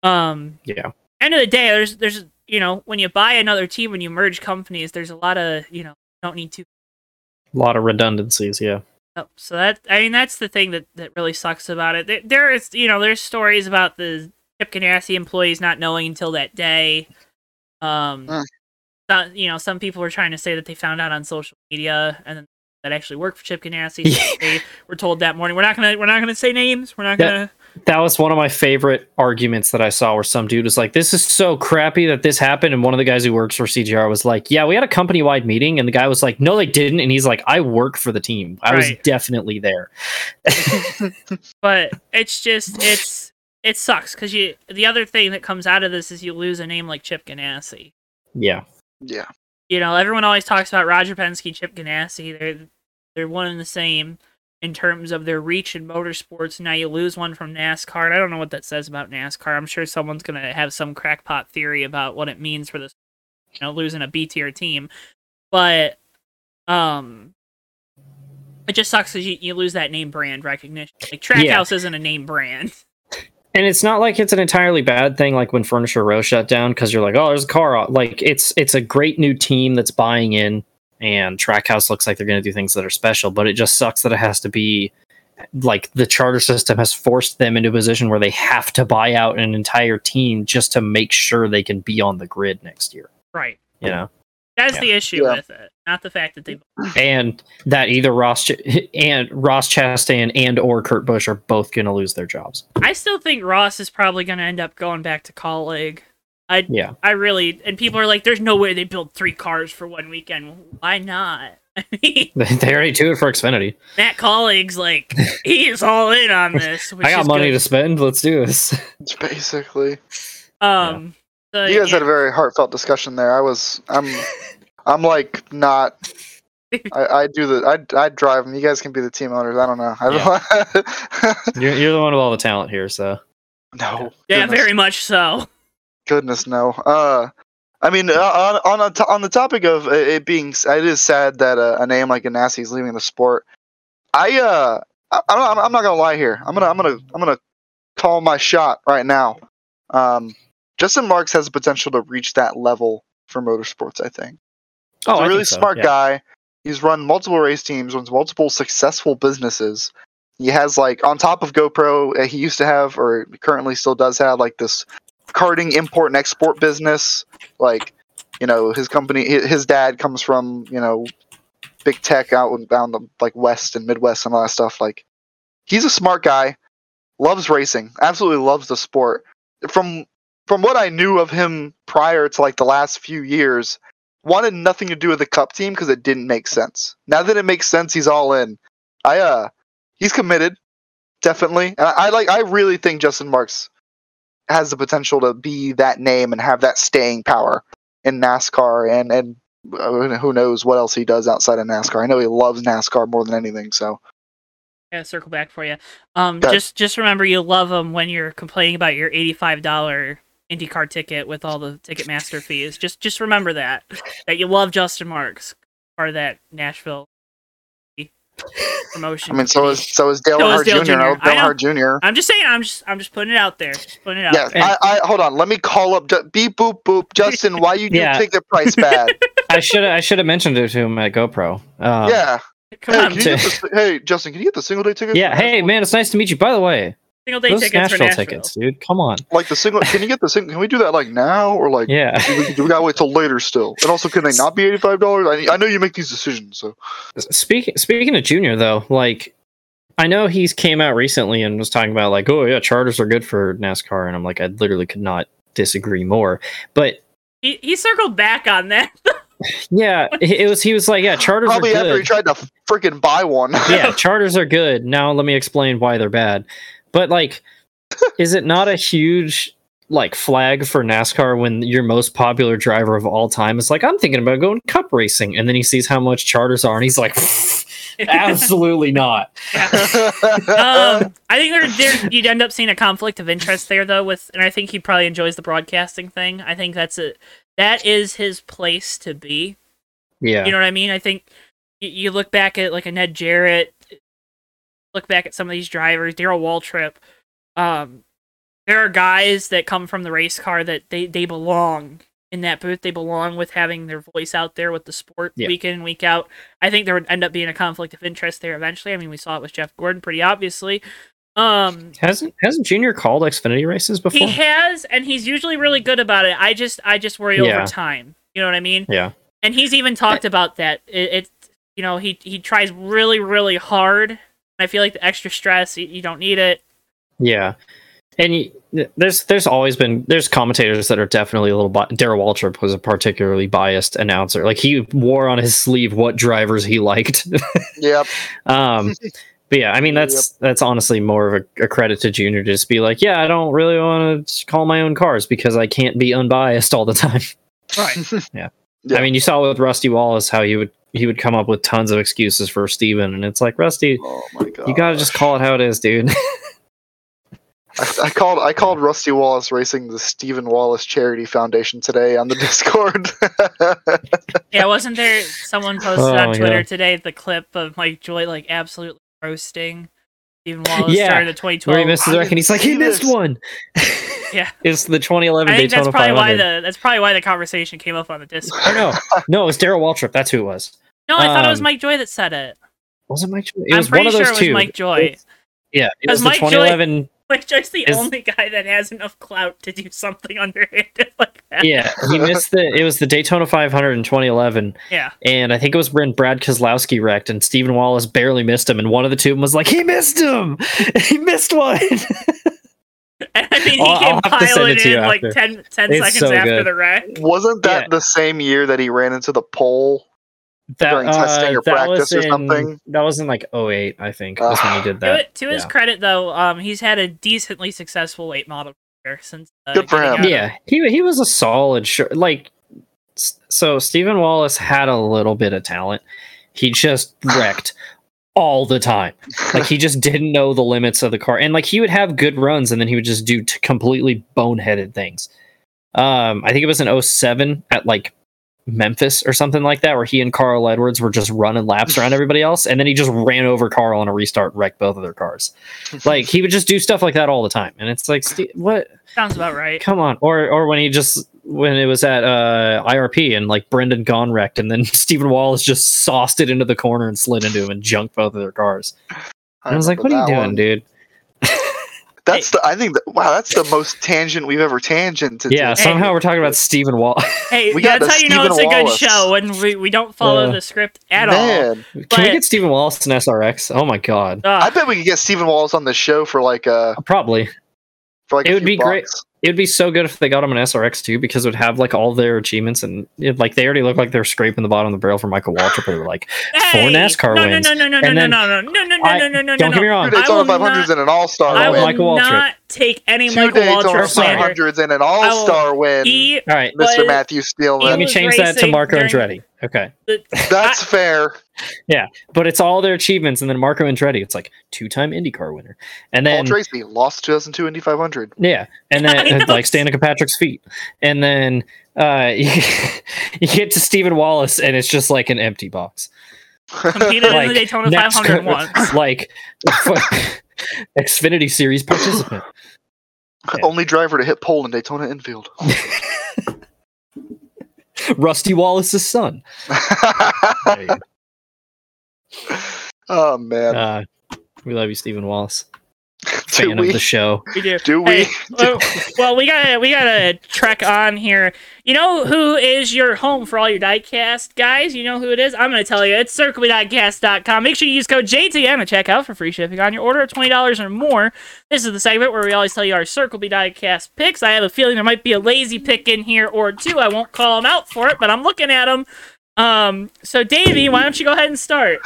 um, Yeah. end of the day, there's there's you know when you buy another team when you merge companies, there's a lot of you know don't need to. A lot of redundancies, yeah. Yep. So that I mean that's the thing that that really sucks about it. There, there is you know there's stories about the Chip Ganassi employees not knowing until that day. Um, so- you know some people were trying to say that they found out on social media and then that actually worked for Chip Ganassi. So *laughs* they were told that morning. We're not gonna we're not gonna say names. We're not Yeah. gonna. That was one of my favorite arguments that I saw where some dude was like, This is so crappy that this happened. And one of the guys who works for CGR was like, Yeah, we had a company wide meeting. And the guy was like, No, they didn't. And he's like, I work for the team. I was definitely there. *laughs* But it's just it's it sucks because you the other thing that comes out of this is you lose a name like Chip Ganassi. Yeah. Yeah. you know, everyone always talks about Roger Penske, Chip Ganassi. They're they're one and the same in terms of their reach in motorsports. Now you lose one from NASCAR. And I don't know what that says about NASCAR. I'm sure someone's gonna have some crackpot theory about what it means for this, you know, losing a B tier team. But um, it just sucks because you, you lose that name brand recognition. Like Trackhouse isn't a name brand. *laughs* And it's not like it's an entirely bad thing, like when Furniture Row shut down, because you're like, oh, there's a car. Like it's it's a great new team that's buying in, and Trackhouse looks like they're going to do things that are special. But it just sucks that it has to be like the charter system has forced them into a position where they have to buy out an entire team just to make sure they can be on the grid next year. Right. You know, That's Yeah. the issue Yeah. with it, not the fact that they. *sighs* and that either Ross Ch- and Ross Chastain and or Kurt Busch are both going to lose their jobs. I still think Ross is probably going to end up going back to Kaulig. I Yeah. I really and people are like, "There's no way they build three cars for one weekend." Why not? *laughs* I mean, they already do it for Xfinity. Matt Kaulig's like, he is all in on this. *laughs* Which I got is money good. to spend. Let's do this. *laughs* It's basically. Um, so, You guys yeah, had a very heartfelt discussion there. I was. I'm. I'm like not. I, I do the. I I drive them. You guys can be the team owners. I don't know. I don't, You're, you're the one with all the talent here, so no. yeah, goodness. very much so. Goodness no. Uh, I mean, uh, on on a t- on the topic of it it being, it is sad that uh, a name like Ganassi is leaving the sport. I uh, I, I'm not, I'm not gonna lie here. I'm gonna I'm gonna I'm gonna call my shot right now. Um, Justin Marks has the potential to reach that level for motorsports. I think. Oh, He's I a really so, smart yeah. guy. He's run multiple race teams, runs multiple successful businesses. He has like on top of GoPro, uh, he used to have or currently still does have like this karting import and export business. Like You know, his company, his dad comes from you know, big tech out in down the like west and Midwest and all that stuff. Like, he's a smart guy, loves racing, absolutely loves the sport. From from what I knew of him prior to like the last few years, wanted nothing to do with the cup team because it didn't make sense. Now that it makes sense, he's all in. I uh, he's committed, definitely, and I, I like. I really think Justin Marks has the potential to be that name and have that staying power in NASCAR and and uh, who knows what else he does outside of NASCAR. I know he loves NASCAR more than anything. So Yeah, circle back for you. Um, just just remember you love them when you're complaining about your eighty-five dollar IndyCar ticket with all the Ticketmaster fees. Just just remember that that you love Justin Marks, part of that Nashville promotion. I mean, so is so is Dale So is Dale Jr. Jr. Dale I know. Earnhardt Jr. I'm just saying. I'm just I'm just putting it out there. Just putting it out. Yeah, there. I, I hold on. Let me call up Ju- beep boop boop. Justin, why you do Yeah. ticket price bad? *laughs* I should I should have mentioned it to him at GoPro. Um, yeah. Come Hey, on, can you get the, hey, Justin, can you get the single day ticket? Yeah. Hey, man, it's nice to meet you. By the way, single day those tickets for Nashville Nashville. tickets, dude. Come on. Like the single. Can you get the single? Can we do that like now or like? Yeah. Do *laughs* we, do we gotta wait till later still? And also, can they not be eighty five dollars? I, I know you make these decisions, so Speaking speaking of Junior though, like I know he's came out recently and was talking about like, oh yeah, charters are good for NASCAR, and I'm like, I literally could not disagree more. But He he circled back on that. *laughs* yeah, it it was he was like, yeah, charters probably are after he tried to freaking buy one. yeah, *laughs* charters are good. Now let me explain why they're bad. But like, is it not a huge like flag for NASCAR when your most popular driver of all time is like, I'm thinking about going cup racing, and then he sees how much charters are, and he's like, *laughs* absolutely not. *laughs* um, I think there, there you'd end up seeing a conflict of interest there though with and I think he probably enjoys the broadcasting thing. I think that's a that is his place to be. Yeah, You know what I mean? I think you look back at like a Ned Jarrett, look back at some of these drivers, Darrell Waltrip. Um, there are guys that come from the race car that they they belong in that booth. They belong with having their voice out there with the sport Yeah. week in week out. I think there would end up being a conflict of interest there eventually. I mean, we saw it with Jeff Gordon pretty obviously. Um, hasn't hasn't Junior called Xfinity races before? he has, and he's usually really good about it. I just I just worry Yeah. over time. You know what I mean? yeah, and he's even talked about that. It, it you know, he he tries really really hard. I feel like the extra stress, you, you don't need it. yeah. And you, there's there's always been there's commentators that are definitely a little. Bi- Darrell Waltrip was a particularly biased announcer. Like he wore on his sleeve what drivers he liked. *laughs* yep. Um, but yeah, I mean that's that's honestly more of a, a credit to Junior to just be like, yeah, I don't really want to call my own cars because I can't be unbiased all the time. Right. *laughs* *laughs* Yeah. I mean, you saw with Rusty Wallace how he would he would come up with tons of excuses for Stephen, and it's like Rusty, Oh my god. you gotta just call it how it is, dude. *laughs* I, I called I called Rusty Wallace Racing the Stephen Wallace Charity Foundation today on the *laughs* Discord. yeah, wasn't there someone *laughs* posted Oh, on Twitter yeah. today the clip of Mike Joy like absolutely roasting Stephen Wallace Yeah, during the 2012? Where he misses the wreck, and he's like, he missed this. one. Yeah. it's the 2011 I think Daytona that's probably 500. why the that's probably why the conversation came up on the Discord. Or no, no, it was Darrell Waltrip. That's who it was. No, I thought it was Um, Mike Joy that said it. Was it Mike? Joy? It I'm was pretty one of sure those it was two. Mike Joy. Yeah, it was the Mike Joy- 2011. Mike Joy's the Is- only guy that has enough clout to do something *laughs* underhanded like that. yeah, he missed the. It was the Daytona 500 in 2011, Yeah. and I think it was when Brad Keselowski wrecked, and Stephen Wallace barely missed him, and one of the two was like, "He missed him! *laughs* he missed one!" *laughs* And *laughs* I mean, he I'll- came I'll have to send piling it to you in like after. 10, 10 seconds so after good. the wreck. Wasn't that Yeah. the same year that he ran into the pole? that, During testing or that practice was or in, something? That was in like 08, I think. was when he did To, that. it- to his yeah. credit, though, um, he's had a decently successful late model career since. Uh, Good for him. Yeah, he he was a solid short. Like, so Stephen Wallace had a little bit of talent. He just wrecked all the time. Like he just *laughs* didn't know the limits of the car, and like he would have good runs, and then he would just do t- completely boneheaded things. Um, I think it was in 07 at like Memphis or something like that, where he and Carl Edwards were just running laps around everybody *laughs* else, and then he just ran over Carl on a restart, wrecked both of their cars. Like he would just do stuff like that all the time, and it's like, Ste- what? Sounds about right. Come on, or or when he just when it was at uh, IRP and like Brendan Gaughan wrecked, and then *laughs* Stephen Wallace just sauced it into the corner and slid into him and junked both of their cars. And I was like, "What are you doing, one. dude?" *laughs* That's the. I think that. Wow, that's the most tangent we've ever tangented. Yeah, to. somehow we're talking about Stephen Wallace. *laughs* Hey, We that's how you know it's a Stephen good show when we, we don't follow Uh, the script at all. Man, Can But- we get Stephen Wallace an SRX? Oh my god. Ugh. I bet we could get Stephen Wallace on the show for like uh Probably. for like It a would few be great. Bucks. It would be so good if they got him an SRX too, because it would have like all their achievements and it, like they already look like they're scraping the bottom of the barrel for Michael Waltrip. They were like, Hey! NASCAR no, wins. No, no, no, no, And no, then- no, no, no, no, no, I- no, no, no, don't no. get me wrong. Two I Daytona will 500s not- and an All Star I Oh, will win. Michael Waltrip. not take any Two Michael Daytona Waltrip slander. 500s and an All Star win. All right, But- Mr. Matthew he Steelman. let me change that to Marco during- Andretti. Okay, That's fair. But it's all their achievements, and then Marco Andretti, it's like two-time IndyCar winner, and Paul then Tracy lost 2002 Indy 500. yeah, and then *laughs* like standing at Patrick's feet, and then uh, you, *laughs* you get to Stephen Wallace, and it's just like an empty box. competed in Like, the Daytona next- 500 once. *laughs* like Xfinity Series participant. Yeah. Only driver to hit pole in Daytona infield. Rusty Wallace's son. There you go. oh man. Uh, we love you, Stephen Wallace. *laughs* do Fan of the show. We do. Do we? Hey, well, *laughs* well, we gotta we gotta trek on here. You know who is your home for all your diecast guys? You know who it is? I'm gonna tell you. It's circlediecast.com. Make sure you use code JTN to check out for free shipping on your order of twenty dollars or more. This is the segment where we always tell you our Circle B diecast picks. I have a feeling there might be a lazy pick in here or two. I won't call them out for it, but I'm looking at them. Um, so Davey, why don't you go ahead and start?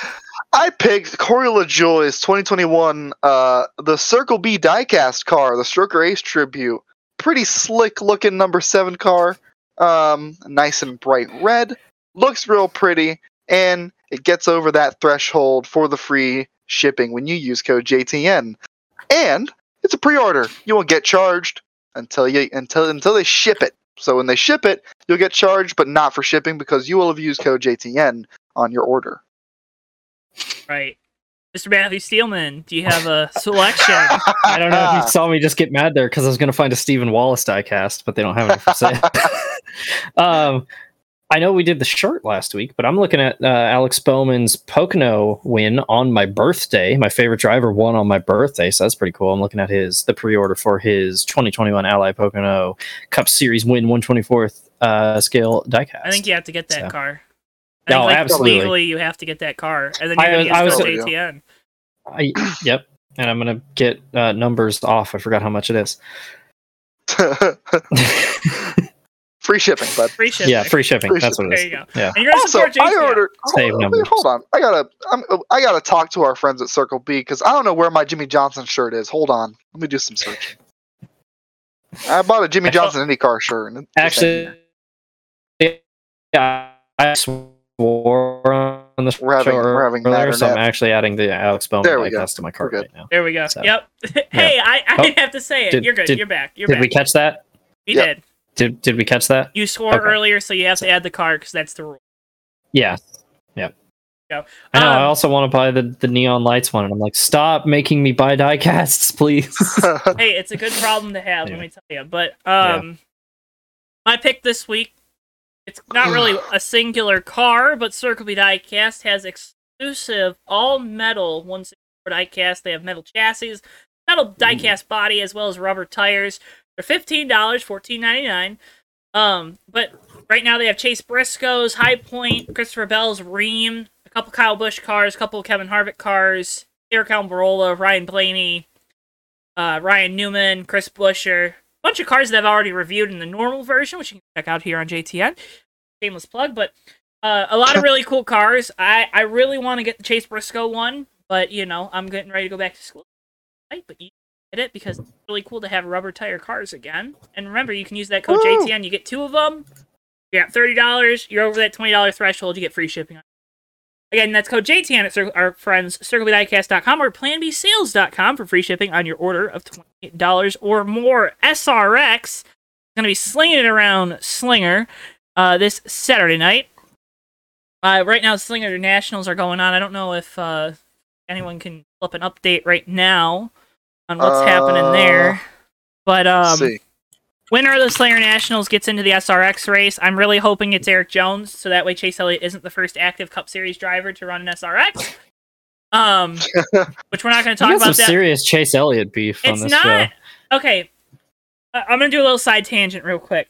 I picked Corey LaJoie's 2021 uh the Circle B diecast car, the Stroker Ace tribute. Pretty slick looking number 7 car. Um nice and bright red. Looks real pretty and it gets over that threshold for the free shipping when you use code JTN. And it's a pre-order. You won't get charged until you until until they ship it. So when they ship it, you'll get charged but not for shipping because you will have used code JTN on your order. Right. Mr. Matthew Steelman, do you have a selection? *laughs* I don't know if you saw me just get mad there because I was going to find a Stephen Wallace diecast, but they don't have it for sale. *laughs* *laughs* um, I know we did the shirt last week, but I'm looking at uh, Alex Bowman's Pocono win on my birthday. My favorite driver won on my birthday, so that's pretty cool. I'm looking at his the pre-order for his 2021 Ally Pocono Cup Series win 124th uh, scale diecast. I think you have to get that So. car. I think, No, like, absolutely. Legally, you have to get that car, and then you're was- gonna I get was- still Yeah. JTN. I, yep, and I'm gonna get uh, numbers off. I forgot how much it is. *laughs* *laughs* Free shipping, but Free shipping. yeah, free shipping. Free That's what it There is. you go. Yeah. And you're gonna Also, I ordered. Oh, Save hold, numbers. hold on, I gotta, I'm, I gotta talk to our friends at Circle B because I don't know where my Jimmie Johnson shirt is. Hold on, let me do some searching. I bought a Jimmie Johnson IndyCar shirt. And it just ain't Actually, yeah, I swore on the We're having- show we're having earlier, so I'm actually adding the Alex Bowman There we go. diecast to my cart We're right now. There we go. So, Yep. *laughs* hey, I, I Oh, didn't have to say it. did- you're good. did- you're back. You're Did back. we catch that? you Yep. did. Did Did we catch that? You swore Okay. earlier, so you have to add the car because that's the rule. Yeah. Yep. Go. I know. I Um, also want to buy the, the neon lights one, and I'm like, stop making me buy diecasts, please. *laughs* *laughs* hey, it's a good problem to have, Yeah. let me tell you. But um, my pick this week, it's not really a singular car, but Circle B Diecast has exclusive all metal one diecast. They have metal chassis, metal diecast body, as well as rubber tires. They're fifteen dollars, fourteen ninety nine. Um, but right now they have Chase Briscoe's, High Point, Christopher Bell's Rheem, a couple Kyle Busch cars, a couple Kevin Harvick cars, Aric Almirola, Ryan Blaney, uh, Ryan Newman, Chris Buescher, a bunch of cars that I've already reviewed in the normal version, which you can check out here on JTN. Shameless plug, but uh, a lot of really cool cars. I, I really want to get the Chase Briscoe one, but you know I'm getting ready to go back to school. Right, but you get it because it's really cool to have rubber tire cars again. And remember, you can use that code Woo! JTN. You get two of them. You got thirty dollars. You're over that twenty dollar threshold. You get free shipping. Again, that's code JTN at Cir- our friends CircleBDiecast.com or PlanBSales.com for free shipping on your order of twenty dollars or more. SRX is going to be slinging it around Slinger uh, this Saturday night. Uh, right now, Slinger Nationals are going on. I don't know if uh, anyone can flip an update right now on what's happening Uh, there. But Let's um, see. winner of the Slinger Nationals gets into the SRX race. I'm really hoping it's Erik Jones, so that way Chase Elliott isn't the first active Cup Series driver to run an SRX. Um, *laughs* which we're not going to talk We got some about that. serious Chase Elliott beef on It's this not show. okay. I- I'm going to do a little side tangent real quick.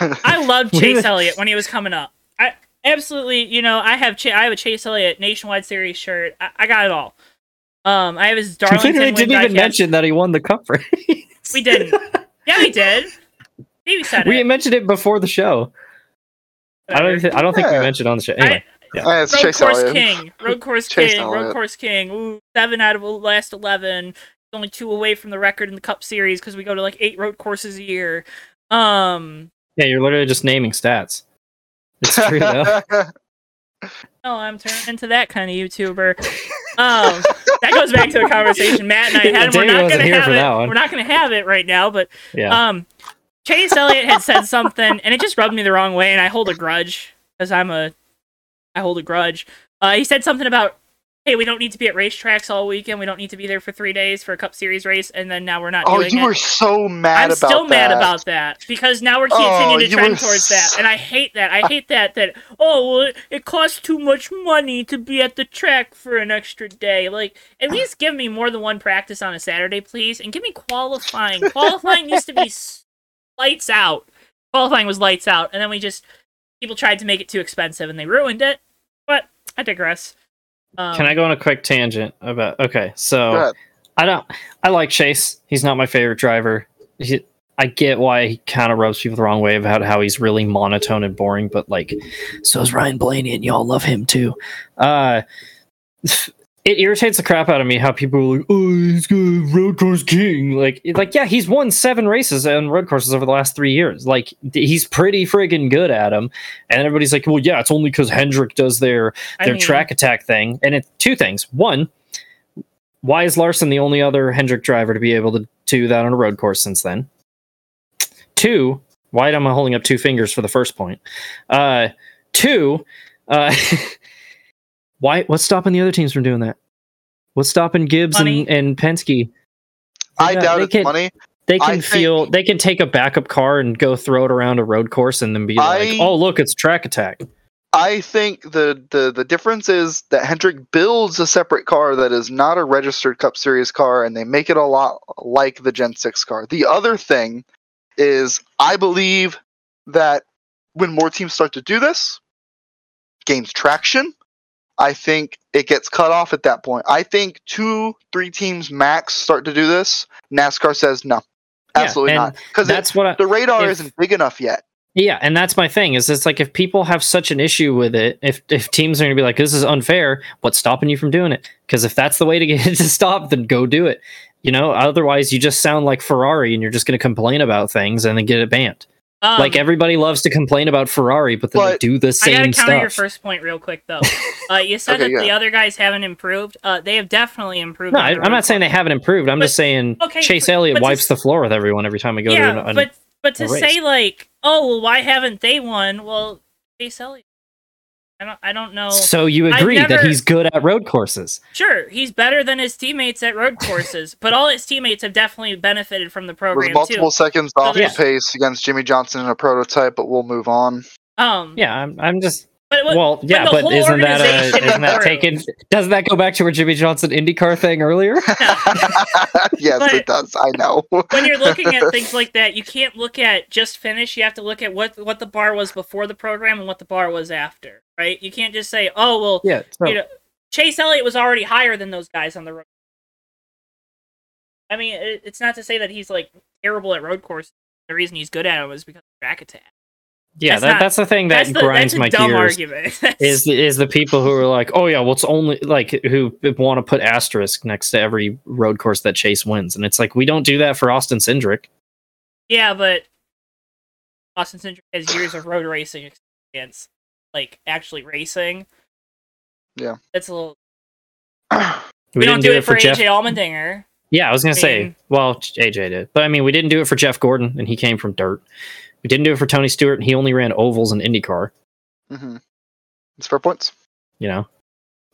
I *laughs* loved Chase Elliott when he was coming up. I absolutely, you know, I have Ch- I have a Chase Elliott Nationwide Series shirt. I, I got it all. Um, I have his We Darlington. literally didn't even mention that he won the cup race. We didn't. *laughs* Yeah, we did. Maybe said We it. mentioned it before the show. I don't. Th- I don't think we mentioned it on the show. Anyway, Uh, it's Road Chase Course Elliott. King. Road *laughs* Course Chase King. Road Course King. Ooh, seven out of the last eleven. Only two away from the record in the Cup Series because we go to like eight road courses a year. Um, yeah, you're literally just naming stats. It's true though. *laughs* oh, I'm turning into that kind of YouTuber. Um, that goes back to a conversation Matt and I had. and We're not gonna have it. We're not gonna have it right now, but Yeah. um, Chase Elliott had said something, and it just rubbed me the wrong way, and I hold a grudge because I'm a, I hold a grudge. Uh, he said something about, hey, we don't need to be at racetracks all weekend. We don't need to be there for three days for a Cup Series race, and then now we're not oh, doing you it. were so mad I'm still mad about that because now we're Oh, continuing to you trend towards that, and I hate that. I hate that. That oh, well, it costs too much money to be at the track for an extra day. Like, at *sighs* least give me more than one practice on a Saturday, please, and give me qualifying. qualifying used to be *laughs* lights out. Qualifying was lights out, and then we just people tried to make it too expensive, and they ruined it. But I digress. Um, Can I go on a quick tangent about? Okay, so I don't. I like Chase. He's not my favorite driver. He, I get why he kind of rubs people the wrong way about how he's really monotone and boring, but like, so is Ryan Blaney, and y'all love him too. Uh, it irritates the crap out of me how people are like, "Oh, he's good, road course king." Like, like, yeah, he's won seven races on road courses over the last three years. Like, he's pretty friggin' good at them. And everybody's like, "Well, yeah, it's only because Hendrick does their I their mean, track attack thing." And it's two things. One, why is Larson the only other Hendrick driver to be able to do that on a road course since then? Two, why am I holding up two fingers for the first point? Uh, two, uh, *laughs* why? What's stopping the other teams from doing that? What's stopping Gibbs Money. and, and Penske? I Yeah, doubt they it's can- money. They I can think- feel they can take a backup car and go throw it around a road course and then be like, "Oh, look, it's track attack." I think the, the the difference is that Hendrick builds a separate car that is not a registered Cup Series car, and they make it a lot like the Gen Six car. The other thing is, I believe that when more teams start to do this, gains traction. I think it gets cut off at that point. I think two, three teams max start to do this. NASCAR says no, absolutely and not, because That's what I, the radar if- isn't big enough yet. Yeah, and that's my thing. Is it's like if people have such an issue with it, if if teams are going to be like, "This is unfair," what's stopping you from doing it? Because if that's the way to get *laughs* it to stop, then go do it. You know, otherwise you just sound like Ferrari, and you're just going to complain about things and then get it banned. Um, like everybody loves to complain about Ferrari, but then they do the same. I same gotta counter your first point real quick though. *laughs* Uh, you said Okay, that the other guys haven't improved. Uh, they have definitely improved. No, I, I'm not saying they haven't improved. I'm But- just saying okay, Chase but- Elliott but to wipes s- the floor with everyone every time we go yeah, to an, an but but to a race. say like, oh well, why haven't they won? Well, Chase Elliott. I don't. I don't know. So you I've agree that he's good at road courses? Sure, he's better than his teammates at road courses, but all his teammates have definitely benefited from the was program multiple too. seconds off the pace against Jimmie Johnson in a prototype, but we'll move on. Um, Yeah, I'm, I'm just but what, well, yeah, the but, isn't that a, isn't that taken? Doesn't that go back to our Jimmie Johnson IndyCar thing earlier? *laughs* *laughs* yes, But- it does. I know. when you're looking at things like that, you can't look at just finish. You have to look at what what the bar was before the program and what the bar was after, right? You can't just say, "Oh, well, yeah. So, you know, Chase Elliott was already higher than those guys on the road." I mean, it, it's not to say that he's like terrible at road courses. The reason he's good at it was because of track attack. yeah, that's that, not- that's the thing that the grinds my dumb gears. argument. *laughs* Is the, is the people who are like, oh yeah, well it's only like who want to put asterisk next to every road course that Chase wins, and it's like we don't do that for Austin Cindric. yeah, but Austin Cindric has years of road racing experience, like actually racing. Yeah. it's a little. *coughs* We, We, didn't don't do, it for Jeff. AJ Allmendinger. Yeah, I was gonna I say, mean- well, AJ did, but I mean, we didn't do it for Jeff Gordon, and he came from dirt. We didn't do it for Tony Stewart, and he only ran ovals and IndyCar. hmm It's fair points. You know,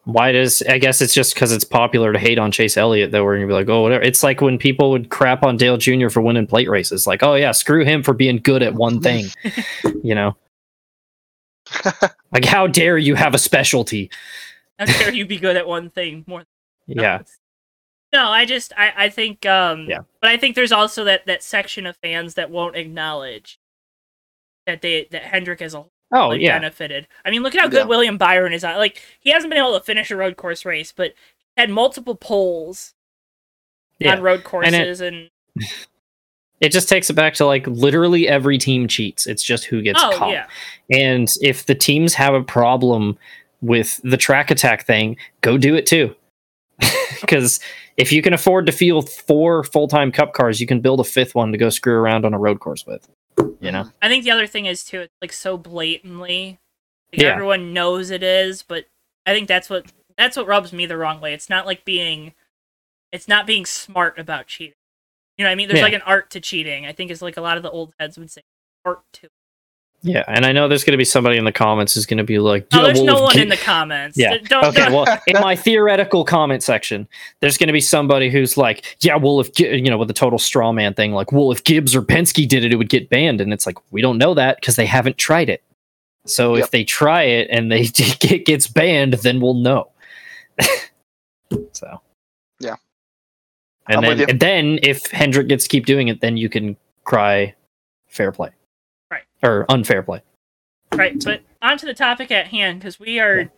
why does I guess it's just because it's popular to hate on Chase Elliott that we're gonna be like, oh, whatever. It's like when people would crap on Dale Jr. for winning plate races, like, oh yeah, screw him for being good at one thing. *laughs* you know, *laughs* like how dare you have a specialty? How dare you be good at one thing more than *laughs* Yeah. else? No, I just I, I think um Yeah. but I think there's also that that section of fans that won't acknowledge that they that Hendrick as a whole Oh like, yeah. benefited. I mean, look at how good Yeah. William Byron is on. Like he hasn't been able to finish a road course race, but had multiple poles Yeah. on road courses and, It *laughs* just takes it back to like literally every team cheats. It's just who gets oh caught. yeah, And if the teams have a problem with the track attack thing, go do it too. *laughs* Because if you can afford to field four full time cup cars, you can build a fifth one to go screw around on a road course with. You know? I think the other thing is too. It's like so blatantly, like, Yeah. everyone knows it is, but I think that's what that's what rubs me the wrong way. It's not like being, it's not being smart about cheating. You know what I mean? There's Yeah. like an art to cheating. I think it's like a lot of the old heads would say art to. it. Yeah. And I know there's going to be somebody in the comments who's going to be like, Oh, there's well, no one Gi- in the comments. Yeah. Don't, Okay, don't- well, in my *laughs* theoretical comment section, there's going to be somebody who's like, "Yeah, well, if you know, with the total straw man thing, like, well, if Gibbs or Penske did it, it would get banned." And it's like, we don't know that because they haven't tried it. So Yep. if they try it and they *laughs* it gets banned, then we'll know. *laughs* so Yeah. And I'm then and then if Hendrick gets to keep doing it, then you can cry fair play, Right. Or unfair play. right, but on to the topic at hand because we are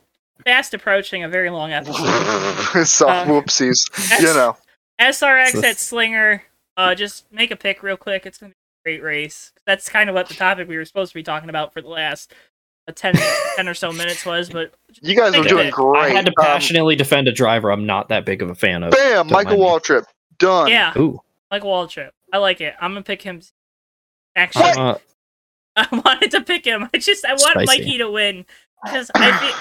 fast approaching a very long episode. *laughs* so Uh, whoopsies. You know. SRX So- at Slinger. Uh, just make a pick real quick. It's gonna be a great race. That's kind of what the topic we were supposed to be talking about for the last uh, 10, *laughs* 10 or so minutes was. But You guys Think were doing it. great. I had to Um, passionately defend a driver I'm not that big of a fan of. bam, Michael. Waltrip. Done. yeah, Ooh. like Waltrip. I like it. I'm gonna pick him. Actually, Uh, *laughs* I wanted to pick him. I just I want Spicy. Mikey to win because I think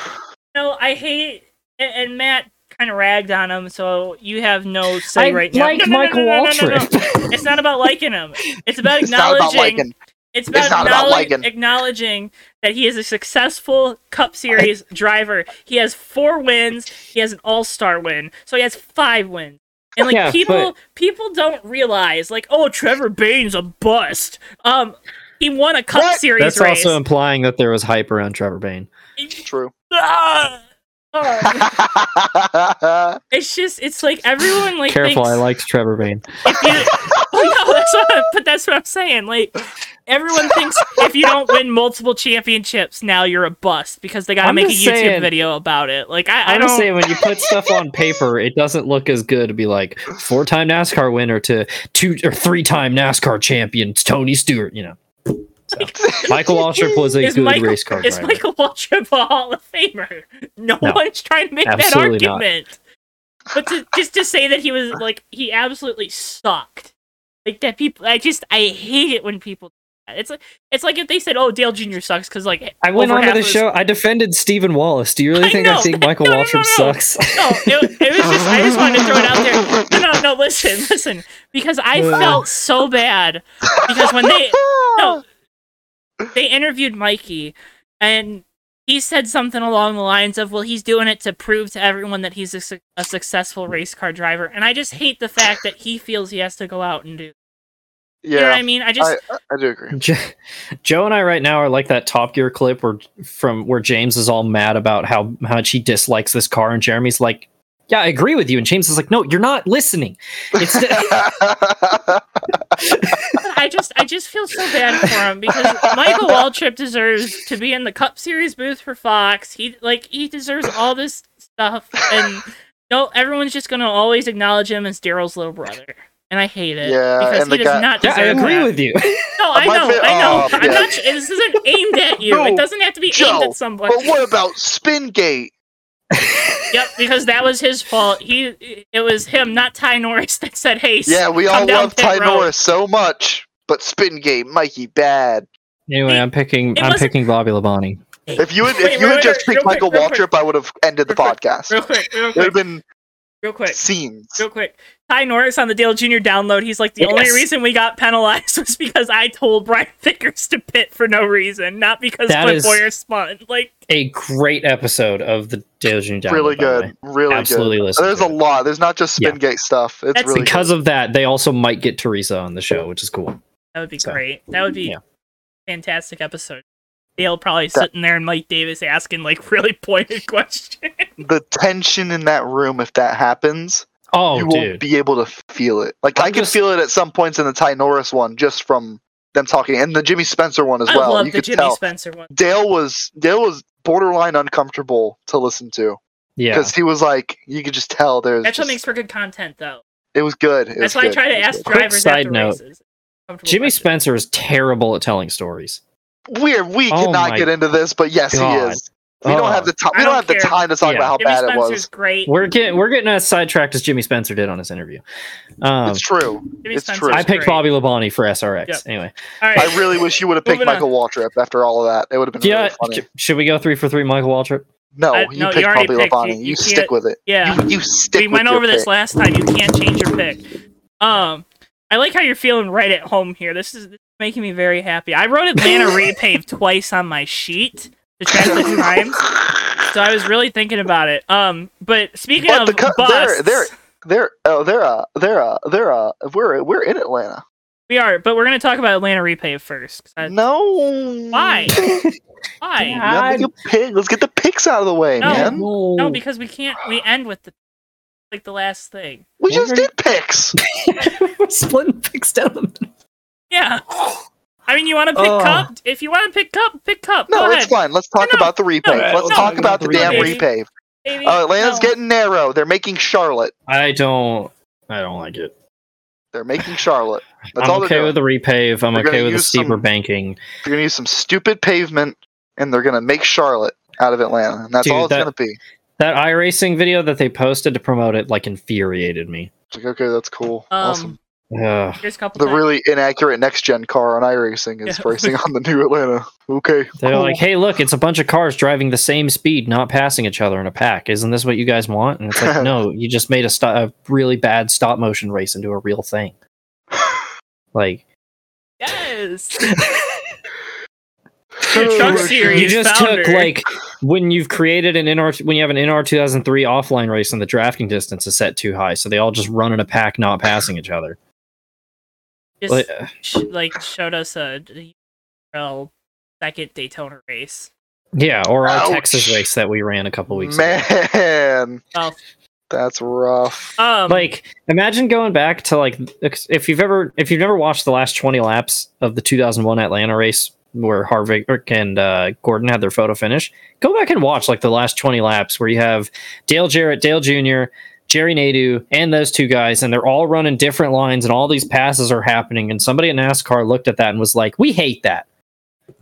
you know I hate and, and Matt kind of ragged on him, so you have no say I right now. like No, no, no, Michael no, no, no, no, no. Waltrip. It's not about liking him. It's about *laughs* It's not about acknowledging. It's about, It's not about liking. acknowledging that he is a successful Cup Series *laughs* driver. He has four wins. He has an All Star win, so he has five wins. And like Yeah, people, but- people don't realize, like, oh, Trevor Bayne's a bust. Um, he won a Cup What? Series That's race. also implying that there was hype around Trevor Bayne. True. Ah! Oh, it's just, it's like everyone like Careful, thinks I liked Trevor Bayne. if you, oh no, that's what, but that's what I'm saying. Like everyone thinks if you don't win multiple championships, now you're a bust because they got to I'm make a YouTube saying- video about it. Like I, I I'm don't. say when you put stuff on paper, it doesn't look as good to be like four-time NASCAR winner to two or three-time NASCAR champion Tony Stewart. You know, so, *laughs* Michael Waltrip was a is good Michael, race car is driver. Michael Waltrip a Hall of Famer? No, No. one's trying to make that Absolutely not. argument. But to, just to say that he was like he absolutely sucked. Like that people, I just I hate it when people. It's like it's like if they said, "Oh, Dale Jr. sucks" because like I went on to the show. I defended Stephen Wallace. Do you really I think I, think *laughs* Michael No, no, no, Waltrip no. sucks? No, it, it was just I just wanted to throw it out there. No, no, no. Listen, listen, because I felt so bad because when they no, they interviewed Mikey and he said something along the lines of, "Well, he's doing it to prove to everyone that he's a, su- a successful race car driver," and I just hate the fact that he feels he has to go out and do. You know what I mean? I just I, I do agree. *laughs* Joe and I right now are like that Top Gear clip where from where James is all mad about how how much he dislikes this car, and Jeremy's like, "Yeah, I agree with you," and James is like, "No, you're not listening." It's *laughs* *laughs* I just I just feel so bad for him because Michael Waltrip deserves to be in the Cup Series booth for Fox. He like he deserves all this stuff, and no, everyone's just gonna always acknowledge him as Darrell's little brother, and I hate it Yeah, because and he does guy- not yeah, deserve. I agree that. with you. No, *laughs* I know, fa- I know. oh, I'm yeah. not. This isn't aimed at you. No, it doesn't have to be aimed at someone. but what about Spingate? Yep, because that was his fault. He, it was him, not Ty Norris, that said, "Hey, Yeah, we come all down love Ty road." Norris so much, but spin game, Mikey, bad. anyway, I'm picking. It I'm picking Bobby Labonte. If you had, Wait, if you wait, had wait, just picked quick, Michael real quick. Waltrip, I would have ended the Real quick, podcast. Real quick, real It would have quick, been real quick. scenes. Real quick. Ty Norris on the Dale Jr. download, he's like, the only reason we got penalized *laughs* was because I told Brian *laughs* Vickers to pit for no reason, not because That Clint is- Bowyer spun. Like, A great episode of the Dale Jr. Download, really by the way. good, really Absolutely good. listen There's to a it. lot. There's not just Yeah. Spingate stuff. It's That's really Because of that, they also might get Teresa on the show, which is cool. That would be So, great. That would be yeah. fantastic episode. Dale probably That- sitting there and Mike Davis asking, like, *laughs* really pointed questions. the tension in that room if that happens, Oh, you dude. won't be able to feel it. Like i I'm can just- feel it at some points in the Ty Norris one, just from them talking, and the Jimmy Spencer one as I well. love You the could Jimmy tell Spencer one. Dale was Dale was borderline uncomfortable to listen to yeah. because he was like, you could just tell there's. That's what makes for good content, though. it was good. It That's was why I good. try to ask good. Quick drivers side after note. races. Comfortable Jimmy questions. Spencer is terrible at telling stories. We're, we Oh cannot get into this, but yes, God. he is. We don't Oh. have the time. We don't, don't have the time to talk Yeah. about how Jimmy bad it Spencer's was. great. We're getting we're getting as sidetracked as Jimmy Spencer did on his interview. Um, It's true. Jimmy it's Spencer's true. I picked great. Bobby Labonte for SRX. Yep. Anyway, All right. I really wish you would have picked Moving on. Michael Waltrip after all of that. It would have been yeah. really funny. Should we go three for three, Michael Waltrip? No, I- you no, picked already Bobby picked. Labonte. You- You, you stick with it. yeah. You, you stick we with went your over this last time. You can't change your pick. Um, I like how you're feeling right at home here. This is, this is making me very happy. I wrote Atlanta *laughs* repave twice on my sheet to track the times, so I was really thinking about it. Um, but speaking But of the co- busts, they're- they're- They're oh they're uh they're uh they're uh we're we're in Atlanta. we are, but we're gonna talk about Atlanta repave first. I- No. Why? *laughs* Why? You a pick. Let's get the picks out of the way, No. man. No, because we can't. We end with the like the last thing. We just did picks. *laughs* we're splitting picks down the middle. Yeah. I mean, you want to pick Oh. cup? If you want to pick cup, pick cup. No, Go it's ahead. fine. Let's talk No, about the repave. no, Let's no, talk no, about the the damn repave. repave. Baby, Uh, Atlanta's no. getting narrow. They're making Charlotte. I don't. I don't like it. They're making Charlotte. *laughs* That's I'm all they're okay doing. with the repave. I'm They're okay gonna with the use steeper some- banking. They're gonna use some stupid pavement, and they're gonna make Charlotte out of Atlanta, and that's Dude, all it's that- gonna be. That iRacing video that they posted to promote it like infuriated me. It's like, okay, that's cool. Um, awesome. Ugh. Here's a couple. The times. really inaccurate next gen car on iRacing is Yeah. *laughs* racing on the new Atlanta. Okay. They're cool. like, hey, look, it's a bunch of cars driving the same speed, not passing each other in a pack. Isn't this what you guys want? And it's like, *laughs* no, you just made a, sto- a really bad stop motion race into a real thing. *laughs* Like, Yes. Truck Oh, series. you just founder. took like when you've created an NR when you have an NR 2003 offline race and the drafting distance is set too high, so they all just run in a pack, not passing each other. Just Like, uh, sh- like showed us a well, second Daytona race. yeah, or our Ouch. Texas race that we ran a couple weeks ago. Man, Oh, that's rough. um, Like, imagine going back to like if you've ever if you've never watched the last 20 laps of the 2001 Atlanta race where Harvick and uh, Gordon had their photo finish, go back and watch like the last 20 laps where you have Dale Jarrett, Dale Jr., Jerry Nadeau, and those two guys, and they're all running different lines, and all these passes are happening. And somebody at NASCAR looked at that and was like, "We hate that.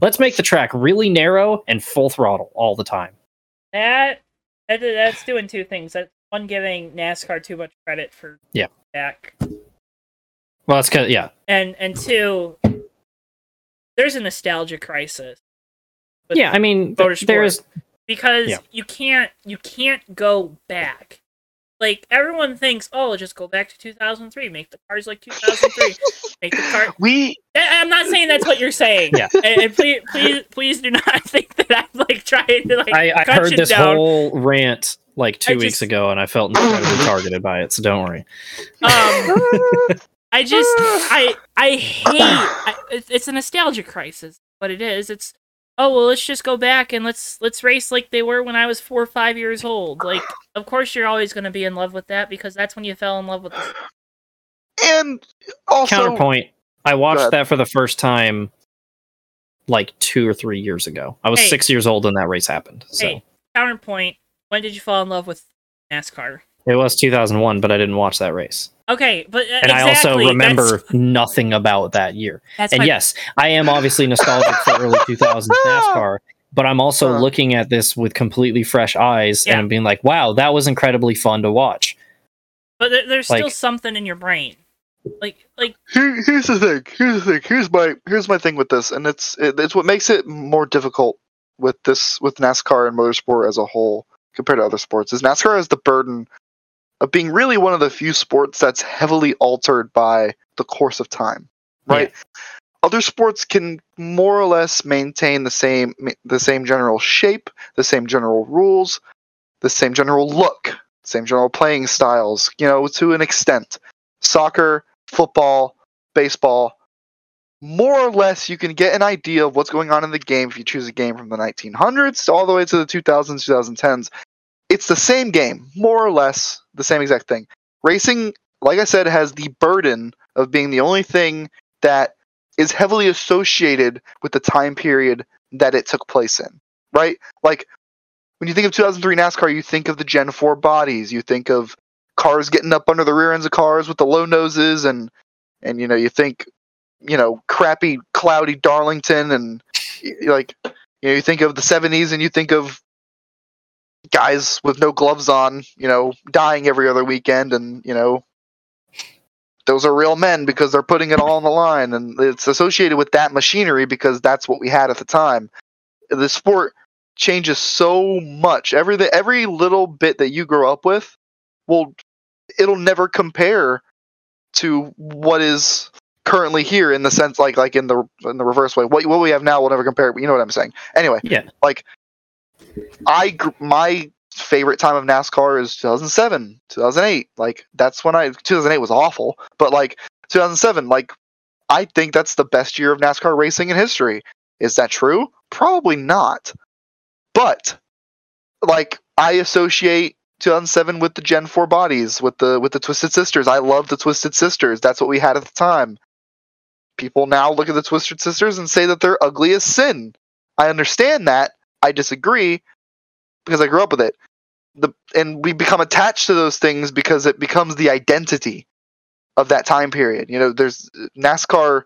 Let's make the track really narrow and full throttle all the time." that, that that's doing two things. That's one giving NASCAR too much credit for Yeah. back, Well, that's kind yeah, and and two, there's a nostalgia crisis. yeah. I mean, th- there's because Yeah. you can't you can't go back. Like everyone thinks, oh, just go back to 2003, make the cars like 2003, *laughs* make the car. We I- I'm not saying that's what you're saying. Yeah. and, and please, please, please do not *laughs* think that I'm like trying to like. I, I heard you this down. whole rant like two I weeks just- ago, and I felt *laughs* incredibly targeted by it. So don't worry. Um, I just *laughs* I I hate. I, it's, it's a nostalgia crisis. What it is, it's oh well, let's just go back and let's let's race like they were when I was four or five years old. Like, of course you're always going to be in love with that because that's when you fell in love with. The, and also Counterpoint. I watched that for the first time like two or three years ago. I was Hey. six years old when that race happened. So Hey. counterpoint. When did you fall in love with NASCAR? it was 2001, but I didn't watch that race. Okay, but uh, And I also remember That's, nothing about that year. that's And my- yes, I am obviously nostalgic for early 2000s *laughs* NASCAR, but I'm also Huh. looking at this with completely fresh eyes Yeah. and being like, wow, that was incredibly fun to watch. but there, there's still something in your brain. Like, like Here, here's the thing. Here's the thing. Here's my here's my thing with this, and it's it, it's what makes it more difficult with this with NASCAR and motorsport as a whole compared to other sports. Is NASCAR has the burden of being really one of the few sports that's heavily altered by the course of time, right? Other sports can more or less maintain the same the same general shape, the same general rules, the same general look, same general playing styles, you know, to an extent. Soccer, football, baseball, more or less you can get an idea of what's going on in the game if you choose a game from the 1900s all the way to the 2000s, 2010s. It's the same game, more or less the same exact thing. Racing, like I said, has the burden of being the only thing that is heavily associated with the time period that it took place in, right? Like when you think of 2003 NASCAR, you think of the Gen 4 bodies, you think of cars getting up under the rear ends of cars with the low noses and and you know, you think you know, crappy cloudy Darlington and like you know, you think of the 70s and you think of guys with no gloves on, you know, dying every other weekend and, you know, those are real men because they're putting it all on the line and it's associated with that machinery because that's what we had at the time. The sport changes so much. Every every little bit that you grow up with will it'll never compare to what is currently here in the sense like like in the in the reverse way. What what we have now will never compare but you know what i'm saying? Anyway Yeah. like i my favorite time of NASCAR is 2007, 2008. Like that's when I 2008 was awful, but like 2007, like I think that's the best year of NASCAR racing in history. Is that true? Probably not. But like I associate 2007 with the Gen 4 bodies, with the with the Twisted Sisters. I love the Twisted Sisters. That's what we had at the time. People now look at the Twisted Sisters and say that they're ugly as sin. I understand that. I disagree because I grew up with it. The and we become attached to those things because it becomes the identity of that time period. You know, there's NASCAR.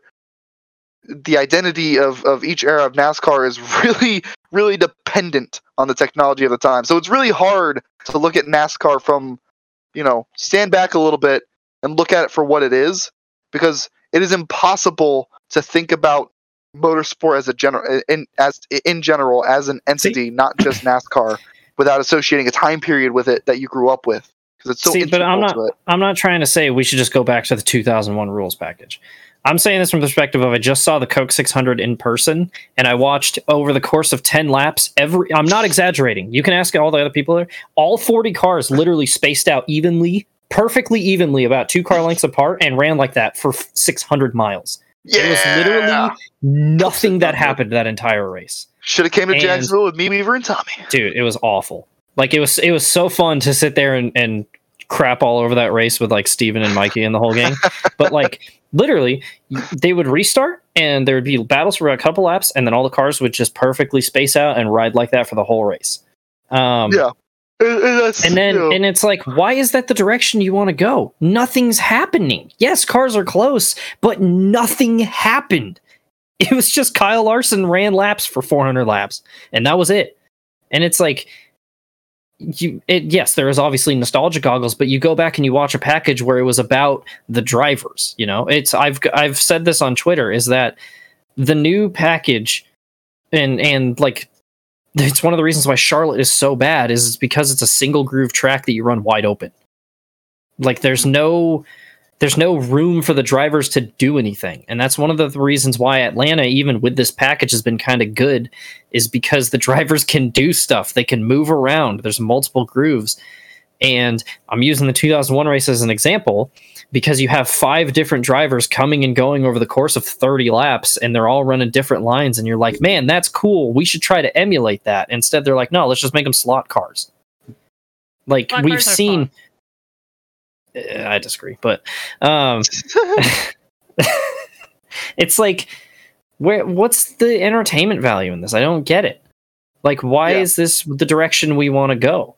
The identity of of each era of NASCAR is *laughs* really really dependent on the technology of the time. So it's really hard to look at NASCAR from, you know, stand back a little bit and look at it for what it is because it is impossible to think about motorsport as a general in as in general as an entity, not just NASCAR, without associating a time period with it that you grew up with because it's so See, but I'm it. I'm not trying to say we should just go back to the 2001 rules package. I'm saying this from the perspective of I just saw the Coke 600 in person and I watched over the course of 10 laps every I'm not exaggerating. You can ask all the other people there. All 40 cars literally spaced out evenly, perfectly evenly about 2 car lengths apart and ran like that for 600 miles. Yeah, There was literally nothing that happened that entire race. should have came to and- Jacksonville with me, Weaver, and Tommy. dude it was awful like it was it was so fun to sit there and, and crap all over that race with like steven and mikey and the whole gang *laughs* but like literally they would restart and there would be battles for a couple laps and then all the cars would just perfectly space out and ride like that for the whole race um Yeah. And, and then you know, and it's like why is that the direction you want to go? Nothing's happening. Yes cars are close but nothing happened. *laughs* It was just kyle larson ran laps for 400 laps and that was it. And it's like you it yes there is obviously nostalgia goggles but you go back and you watch a package where it was about the drivers you know? It's i've i've said this on twitter is that the new package and and like it's one of the reasons why Charlotte is so bad is because it's a single groove track that you run wide open. Like there's no there's no room for the drivers to do anything. And that's one of the reasons why Atlanta even with this package has been kind of good is because the *laughs* drivers can do stuff. They can move around. There's multiple grooves. And I'm using the 2001 race as an example because you have five different drivers coming and going over the course of 30 laps and they're all running different lines and you're like man that's cool. We should try to emulate that. Instead they're like no let's just make them slot cars. Like Slot we've cars seen Uh, i disagree but um *laughs* it's like where what's the entertainment value in this? I don't get it. Like why Yeah. is this the direction we want to go?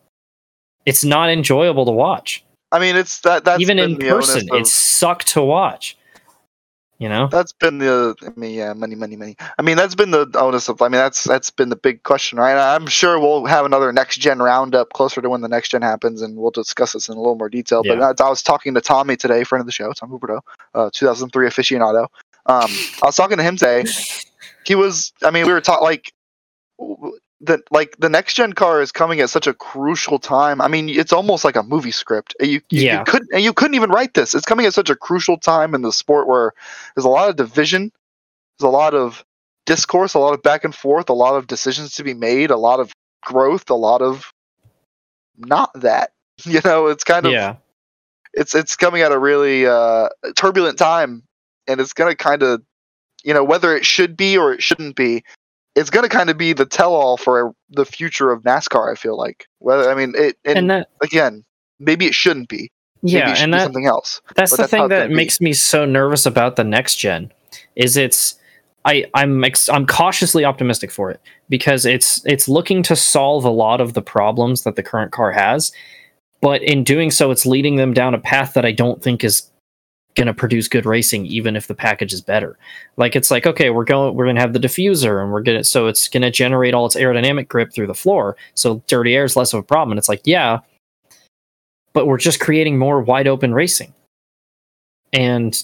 It's not enjoyable to watch I mean, it's that that's even in person of- it sucked to watch you know That's been the I mean, yeah, money, money, money. I mean, that's been the onus of. I mean, that's that's been the big question, right? I'm sure we'll have another next gen roundup closer to when the next gen happens, and we'll discuss this in a little more detail. But I, I was talking to Tommy today, friend of the show, Tom Huberto, uh, 2003 aficionado. Um, I was talking to him today. He was. I mean, we were talking like the like the next gen car is coming at such a crucial time. I mean, it's almost like a movie script. You, you, Yeah. you couldn't and you couldn't even write this. It's coming at such a crucial time in the sport where there's a lot of division, there's a lot of discourse, a lot of back and forth, a lot of decisions to be made, a lot of growth, a lot of not that. *laughs* You know, it's kind of yeah it's it's coming at a really uh, turbulent time, and it's gonna kind of, you know, whether it should be or it shouldn't be, it's going to kind of be the tell-all for the future of NASCAR. I feel like. whether I mean, it and, and that again, maybe it shouldn't be. Maybe yeah, it should and be that something else. that's but the that's thing that gonna be. makes me so nervous about the next gen is it's I I'm ex- I'm cautiously optimistic for it because it's it's looking to solve a lot of the problems that the current car has, but in doing so, it's leading them down a path that I don't think is going to produce good racing, even if the package is better. Like it's like okay, we're going we're going to have the diffuser and we're gonna so it's going to generate all its aerodynamic grip through the floor, so dirty air is less of a problem. And it's like yeah, but we're just creating more wide open racing, and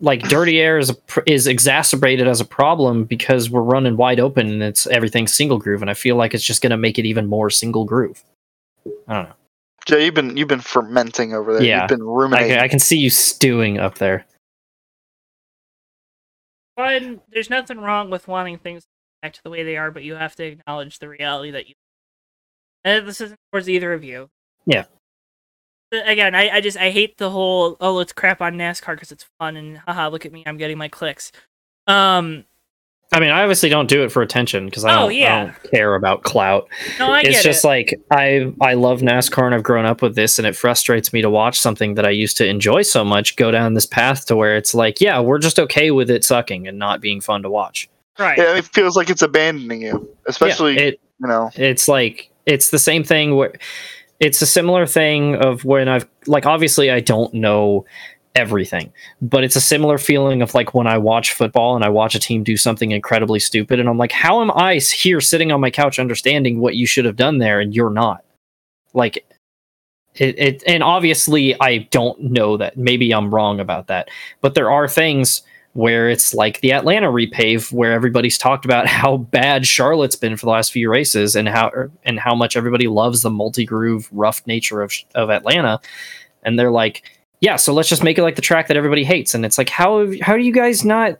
like dirty air is a, is exacerbated as a problem because we're running wide open and it's everything single groove, and I feel like it's just going to make it even more single groove. I don't know. Jay, you've been you've been fermenting over there. Yeah. You've been I ruminating. can, I can see you stewing up there. But there's nothing wrong with wanting things back to the way they are, but you have to acknowledge the reality that you. And this isn't towards either of you. Yeah. But Again, I, I just I hate the whole oh let's crap on NASCAR because it's fun and haha look at me I'm getting my clicks. Um, I mean, I obviously don't do it for attention because I, Oh, don't- I don't care about clout. no, I it's get just it. like I I love NASCAR and I've grown up with this, and it frustrates me to watch something that I used to enjoy so much go down this path to where it's like, yeah, we're just okay with it sucking and not being fun to watch. right. yeah, it feels like it's abandoning you, especially yeah, it you know. it's like it's the same thing where it's a similar thing of when I've like obviously I don't know everything, but it's a similar feeling of like when I watch football and I watch a team do something incredibly stupid and I'm like, how am I here sitting on my couch understanding what you should have done there and you're not? Like it, it and obviously I don't know that. Maybe I'm wrong about that. But there are things where it's like the Atlanta repave where everybody's talked about *laughs* how bad Charlotte's been for the last few races and how er, and how much everybody loves the multi-groove rough nature of of Atlanta and they're like yeah so let's just make it like the track that everybody hates and it's like how how do you guys not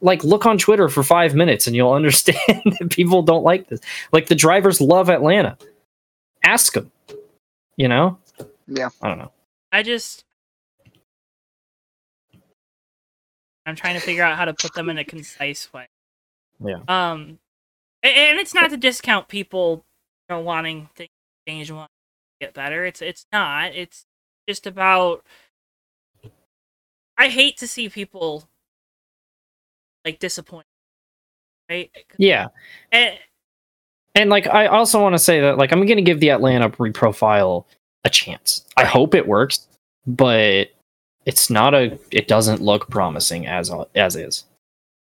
like look on Twitter for 5 minutes and you'll *laughs* understand that people don't like this like the drivers love Atlanta ask them you know Yeah. I don't know I just I'm trying to figure out how to put them in a concise way. Yeah. Um, and it's not to discount people, you know, wanting things to change and wanting to get better. It's it's not. It's just about. I hate to see people like disappointed, right? yeah And, And like I also want to say that like I'm going to give the Atlanta reprofile a chance. I hope it works, but it's not a it doesn't look promising as as is.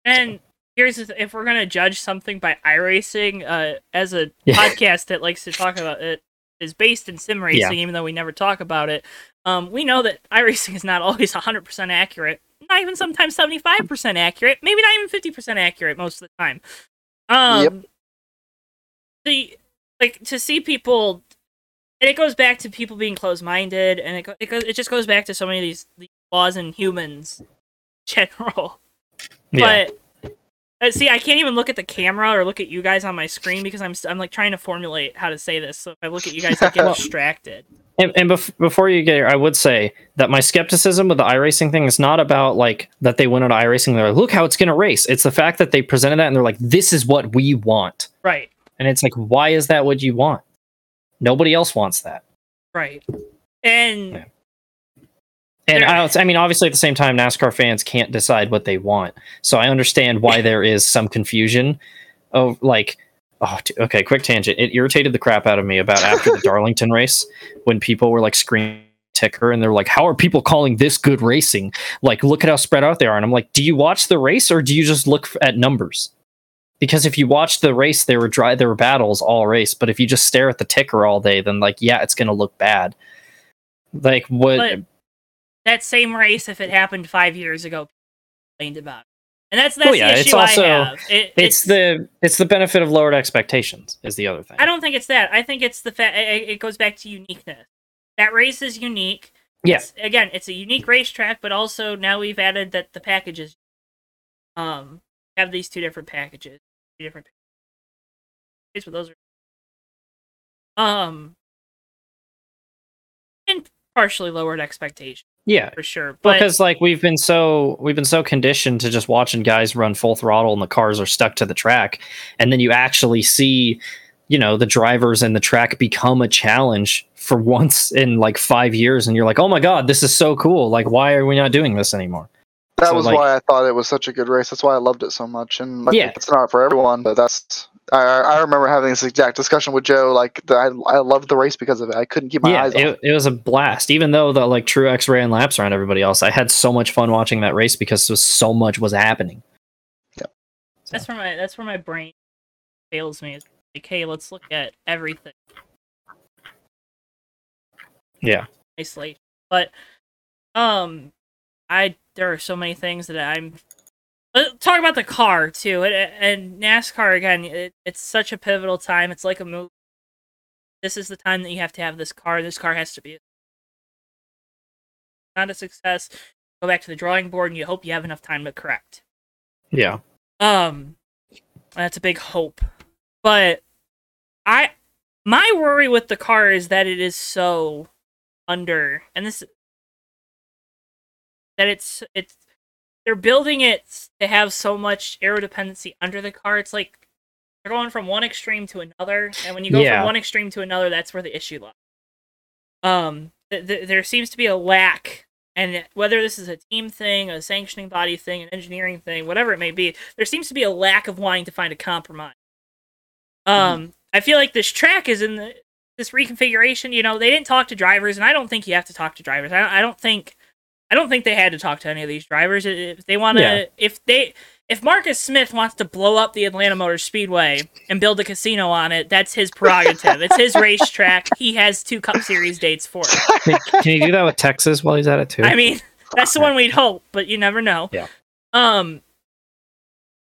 And here's the th- if we're gonna judge something by iRacing, uh, as a *laughs* Yeah. podcast that likes to talk about it is based in sim racing, even though we never talk about it. Um, we know that *laughs* iRacing is not always 100% accurate, not even sometimes 75% accurate, maybe not even 50% accurate most of the time. Um, Yep. the like to see people, and it goes back to people being closed-minded, and it go, it goes it just goes back to so many of these, these flaws in humans, in general. Yeah. But Uh, see, I can't even look at the camera or look at you guys on my screen because I'm I'm like trying to formulate how to say this. So if I look at you guys, I get *laughs* distracted. And, and bef- before you get here, I would say that my skepticism with the iRacing thing is not about like that they went on iRacing. They're like, look how it's going to race. It's the fact that they presented that and they're like, this is what we want. Right, And it's like, why is that what you want? Nobody else wants that. right, and Yeah. And I, I mean, obviously, at the same time, NASCAR fans can't decide what they want. So I understand why there is some confusion. Of like, oh, okay, quick tangent. It irritated the crap out of me about after the *laughs* Darlington race when people were like screaming ticker and they're like, "How are people calling this good racing? Like, look at how spread out they are." And I'm like, "Do you watch the race or do you just look f- at numbers?" Because if you watch the race, there were dry, there were battles all race. But if you just stare at the ticker all day, then like, yeah, it's gonna look bad. Like what? but that same race, if it happened five years ago, complained about, it. and that's that's Well, yeah, the it's issue also- I have. It, it's, the it's the benefit of lowered expectations is the other thing. I don't think it's that. I think it's the fact it it goes back to uniqueness. That race is unique. Yeah. Again, it's a unique racetrack, but also now we've added that the packages um have these two different packages, two different packages, but those are um and partially lowered expectations Yeah, for sure. But because like we've been so we've been so conditioned to just watching guys run full throttle and the cars are stuck to the track, and then you actually see, you know, the drivers and the track become a challenge for *laughs* once in like five years, and you're like, oh my god, this is so cool! Like, why are we not doing this anymore? That So, was like- why I thought it was such a good race. That's why I loved it so much. And like, Yeah. it's not for everyone, but that's. I, I I remember having this exact discussion with Joe. Like, the, I I loved the race because of it. I couldn't keep my yeah, eyes on it, it was a blast. Even though the like Truex ray and laps around everybody else, I had so much fun watching that race because so, so much was happening. Yep. that's where my that's where my brain fails me. It's like, hey, let's look at everything Yeah, nicely. But um, I there are so many things that I'm. Let's talk about the car too, and, and NASCAR again. It, it's such a pivotal time. It's like a movie. This is the time that you have to have this car. This car has to be not a success. Go back to the drawing board, and you hope you have enough time to correct. yeah, Um, that's a big hope. But I, my worry with the car is that it is so under, and this, that it's it's they're building it to have so much aero dependency under the car. It's like they're going from one extreme to another, and when you go Yeah. from one extreme to another, that's where the issue lies. Um, th- th- there seems to be a lack and whether this is a team thing, a sanctioning body thing, an engineering thing, whatever it may be, there seems to be a lack of wanting to find a compromise. Um, I feel like this track is in the this reconfiguration. You know, they didn't talk to drivers, and I don't think you have to talk to drivers. I, I don't think, I don't think they had to talk to any of these drivers. If they want to, Yeah. if they, if Marcus Smith wants to blow up the Atlanta Motor Speedway and build a casino on it, that's his prerogative. it's his racetrack. He has two Cup Series dates for it. can, can you do that with Texas while he's at it too? I mean, that's the one we'd hope, but you never know. Yeah. Um,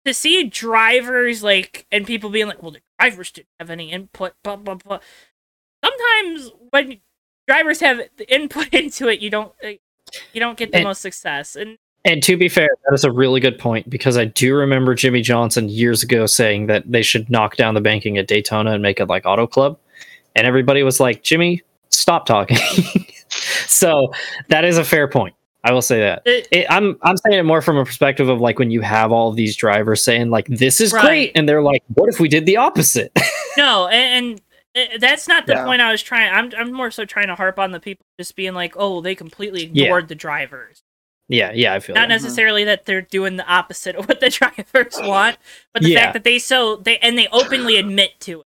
to see drivers like and people being like, "Well, the drivers didn't have any input." Blah blah blah. Sometimes when drivers have the input *laughs* into it, you don't you don't get the And- most success. And And to be fair, that is a really good point because I do remember Jimmie Johnson years ago saying that they should knock down the banking at Daytona and make it like Auto Club. And everybody was like, Jimmy, stop talking. *laughs* so that is a fair point. I will say that. it, It, I'm I'm saying it more from a perspective of like when you have all these drivers saying like this is Right. great, and they're like, what if we did the opposite? *laughs* no, and, and uh, that's not the Yeah. point I was trying. I'm I'm more so trying to harp on the people just being like, "Oh, they completely ignored the drivers." yeah, yeah, I feel not that. necessarily that they're doing the opposite of what the *laughs* drivers want, but the Yeah. fact that they so they and they openly admit to it.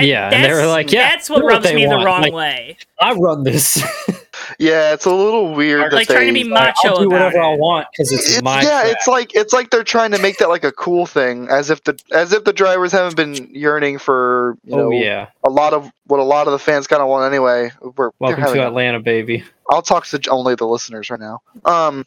Yeah, and they were that's- like, yeah, that's what do what rubs me want. the wrong Like, way. I run this. *laughs* Yeah, it's a little weird. that Like trying to be macho I'll do about whatever I want because it's, It's- my yeah, track. it's like it's like they're trying to make that like a cool thing, as if the as if the drivers haven't been yearning for you know oh yeah. a lot of what a lot of the fans kind of want anyway. We're, Welcome having to Atlanta, baby. I'll talk to only the listeners right now. Um,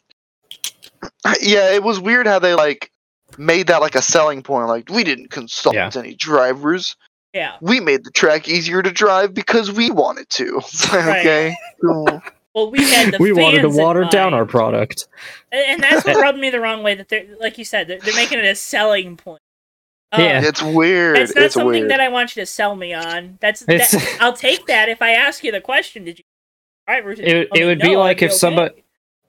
*clears throat* yeah, it was weird how they like made that like a selling point. Like we didn't consult Yeah. any drivers. Yeah. We made the track easier to drive because we wanted to. It's *laughs* like, Right. Okay, cool. Well, we had the we wanted to water down our product. and, and that's what rubbed me the wrong way. That they're like you said, they're, they're making it a selling point. Um, Yeah. It's weird. That's not it's something weird. that I want you to sell me on. That's that, I'll take that if I ask you the question. Did you drivers? It would- it me would be like I'd if somebody-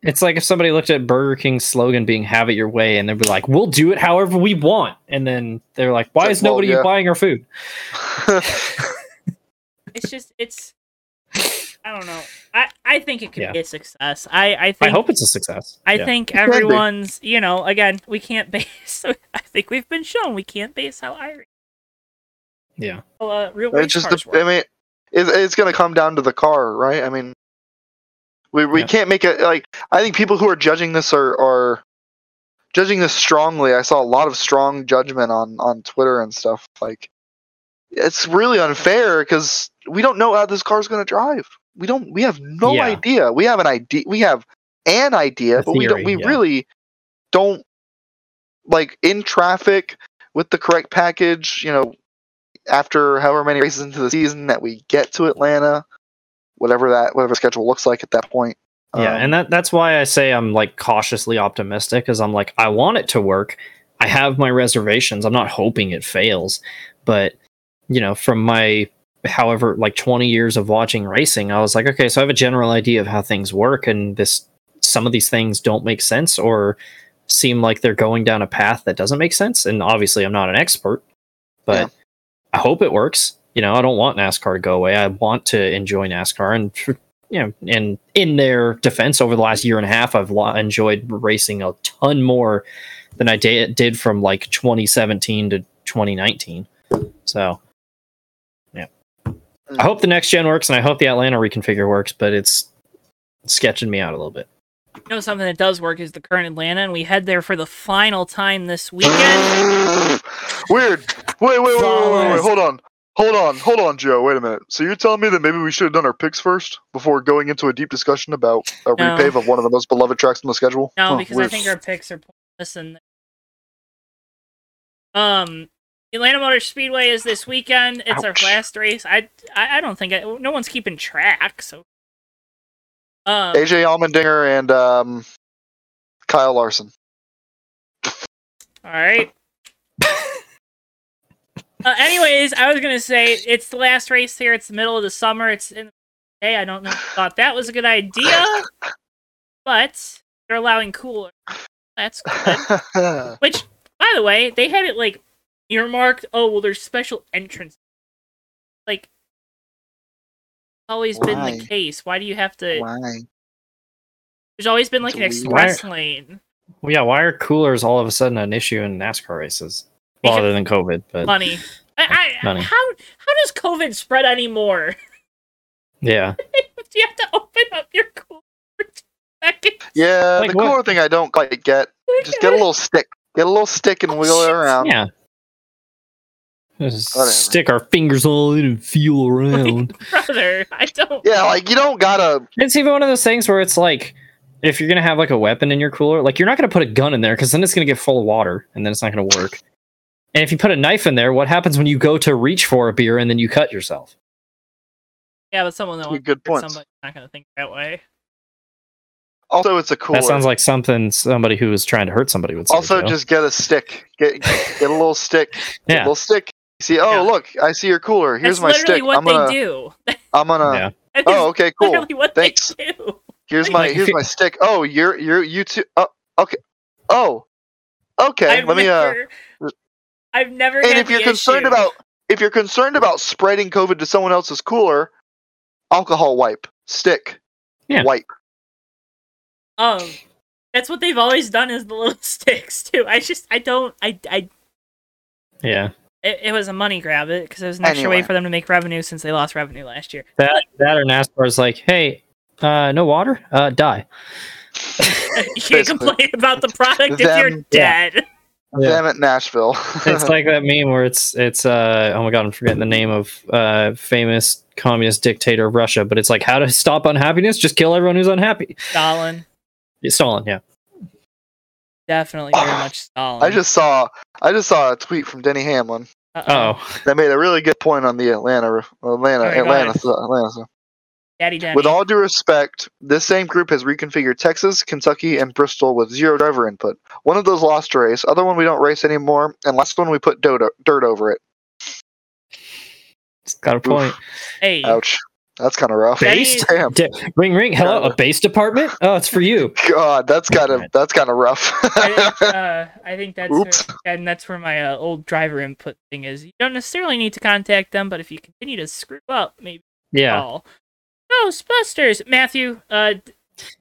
It's like if somebody looked at Burger King's slogan being "Have it your way," and they'd be like, "We'll do it however we want," and then they're like, "Why is like, well, nobody yeah. buying our food?" *laughs* it's just it's I don't know. I I think it could Yeah. be a success. I I I hope it's a success. I Yeah. think It could be. everyone's you know again we can't base. *laughs* I think we've been shown we can't base how Irish Yeah. uh, real It's just, the. I mean, it, it's going to come down to the car, right? I mean, we we Yeah. can't make it like. I think people who are judging this are are judging this strongly. I saw a lot of strong judgment on on Twitter and stuff. Like, it's really unfair because we don't know how this car's going to drive. We don't. We have no Yeah. idea. We have an idea. We have an idea, A but we don't. We yeah. really don't like in traffic with the correct package. You know, after however many races into the season that we get to Atlanta, whatever that whatever schedule looks like at that point. Yeah, Um, and that that's why I say I'm like cautiously optimistic because I'm like I want it to work. I have my reservations. I'm not hoping it fails, but you know, from my however like 20 years of watching racing, I was like, okay, so I have a general idea of how things work, and this some of these things don't make sense or seem like they're going down a path that doesn't make sense. And obviously, I'm not an expert, but Yeah. I hope it works. You know, I don't want NASCAR to go away. I want to enjoy NASCAR, and *laughs* you know, and in their defense, over the last year and a half, I've lo- enjoyed racing a ton more than I did did from like 2017 to 2019. So, yeah, I hope the next gen works, and I hope the Atlanta reconfigure works, but it's sketching me out a little bit. You know something that does work is the current Atlanta, and we head there for the final time this weekend. Weird. Wait, wait, wait, wait, wait, wait, Flawless. Hold on. Hold on. Hold on, Joe. Wait a minute. So you're telling me that maybe we should have done our picks first before going into a deep discussion about a No. repave of one of the most beloved tracks on the schedule? No, Huh, because I think our picks are pointless. And um, Atlanta Motor Speedway is this weekend. It's our last race. I, I I don't think I, no one's keeping track. So um, AJ Allmendinger and um, Kyle Larson. all right. *laughs* Uh, anyways, I was gonna say it's the last race here. It's the middle of the summer. It's in Hey, I don't know. Thought that was a good idea, but they're allowing cooler. That's good. *laughs* Which, by the way, they had it like earmarked. Oh well, there's special entrance. Like, always been the case. Why do you have to? Why? There's always been like an It's weird. express lane. Well, yeah, why are coolers all of a sudden an issue in NASCAR races? Well, Because- other than COVID, but Money. I, I, *laughs* Money. How how does COVID spread anymore? *laughs* yeah, *laughs* do you have to open up your cooler for? Yeah, Like the what? cooler thing I don't quite get. Just get a little stick. Get a little stick and wheel it around. yeah. Just Whatever. stick our fingers all in and feel around. brother. I don't. Yeah, like you don't gotta. It's even one of those things where it's like, if you're gonna have like a weapon in your cooler, like you're not gonna put a gun in there because then it's gonna get full of water and then it's not gonna work. And if you put a knife in there, what happens when you go to reach for a beer and then you cut yourself? Yeah, but someone that Good- wants good to hurt points. somebody's not gonna think that way. Also, it's a cooler. That sounds like something somebody who is trying to hurt somebody would say. also, Joe. just get a stick. Get get a little stick. Get a yeah, little stick. See, oh Yeah. look, I see your cooler. Here's That's my literally stick. what I'm they gonna. do. I'm gonna. *laughs* yeah. Oh, okay, cool. what Thanks. they do. Here's *laughs* my here's my stick. Oh, you're you're you too. Oh, okay. Oh, okay. I've Let me. Uh, never, I've never. and had if you're the concerned issue. about if you're concerned about spreading COVID to someone else's cooler, alcohol wipe stick. Yeah. Wipe. um, that's what they've always done is the little *laughs* sticks too. I just, I don't, I, I. yeah. It, it was a money grab it because it was an extra way for them to make revenue since they lost revenue last year. That that or NASCAR is like, hey, uh, no water, uh, die. *laughs* you can't complain about the product if you're dead. Yeah. Damn it, Nashville. *laughs* it's like that meme where it's it's uh oh my god I'm forgetting the name of uh famous communist dictator of Russia, but it's like how to stop unhappiness? Just kill everyone who's unhappy. Stalin, Yeah, Stalin, yeah. definitely very *sighs* much Stalin. I just saw I just saw a tweet from Denny Hamlin Uh-oh. Oh, that made a really good point on the Atlanta Atlanta Alright, go Atlanta. Atlanta. Stuff. Daddy Denny. With all due respect, this same group has reconfigured Texas, Kentucky, and Bristol with zero driver input. One of those lost a race, other one we don't race anymore, and last one we put dirt, dirt over it. it's got a point. hey, Ouch. That's kind of rough. Denny- Based? Damn. D- ring ring. Hello, a base department? Oh, it's for you. *laughs* God, that's kind of that's kind of rough. I think, *laughs* uh, I think that's Oops. where, and that's where my uh, old driver input thing is. You don't necessarily need to contact them, but if you continue to screw up, maybe Yeah. call. Ghostbusters, Matthew. Uh,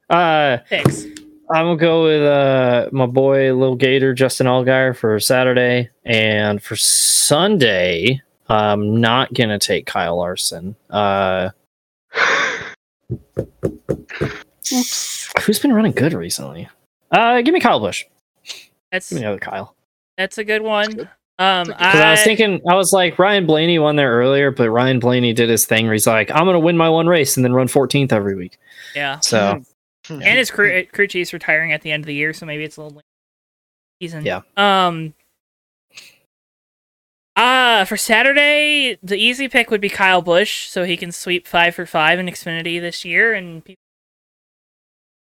Uh, thanks. I'm gonna go with uh my boy Lil Gator Justin Allgaier for Saturday, and for Sunday, I'm not gonna take Kyle Larson. Uh, who's been running good recently? Uh, give me Kyle Busch. That's Give me another Kyle. that's a good one. good. Um, Because I, I, was thinking, I was like, Ryan Blaney won there earlier, but Ryan Blaney did his thing where he's like, I'm gonna win my one race and then run 14th every week. yeah, So and his crew crew chief's retiring at the end of the year, so maybe it's a little late season. Yeah. Um. Uh, for Saturday, the easy pick would be Kyle Busch, so he can sweep five for five in Xfinity this year, and people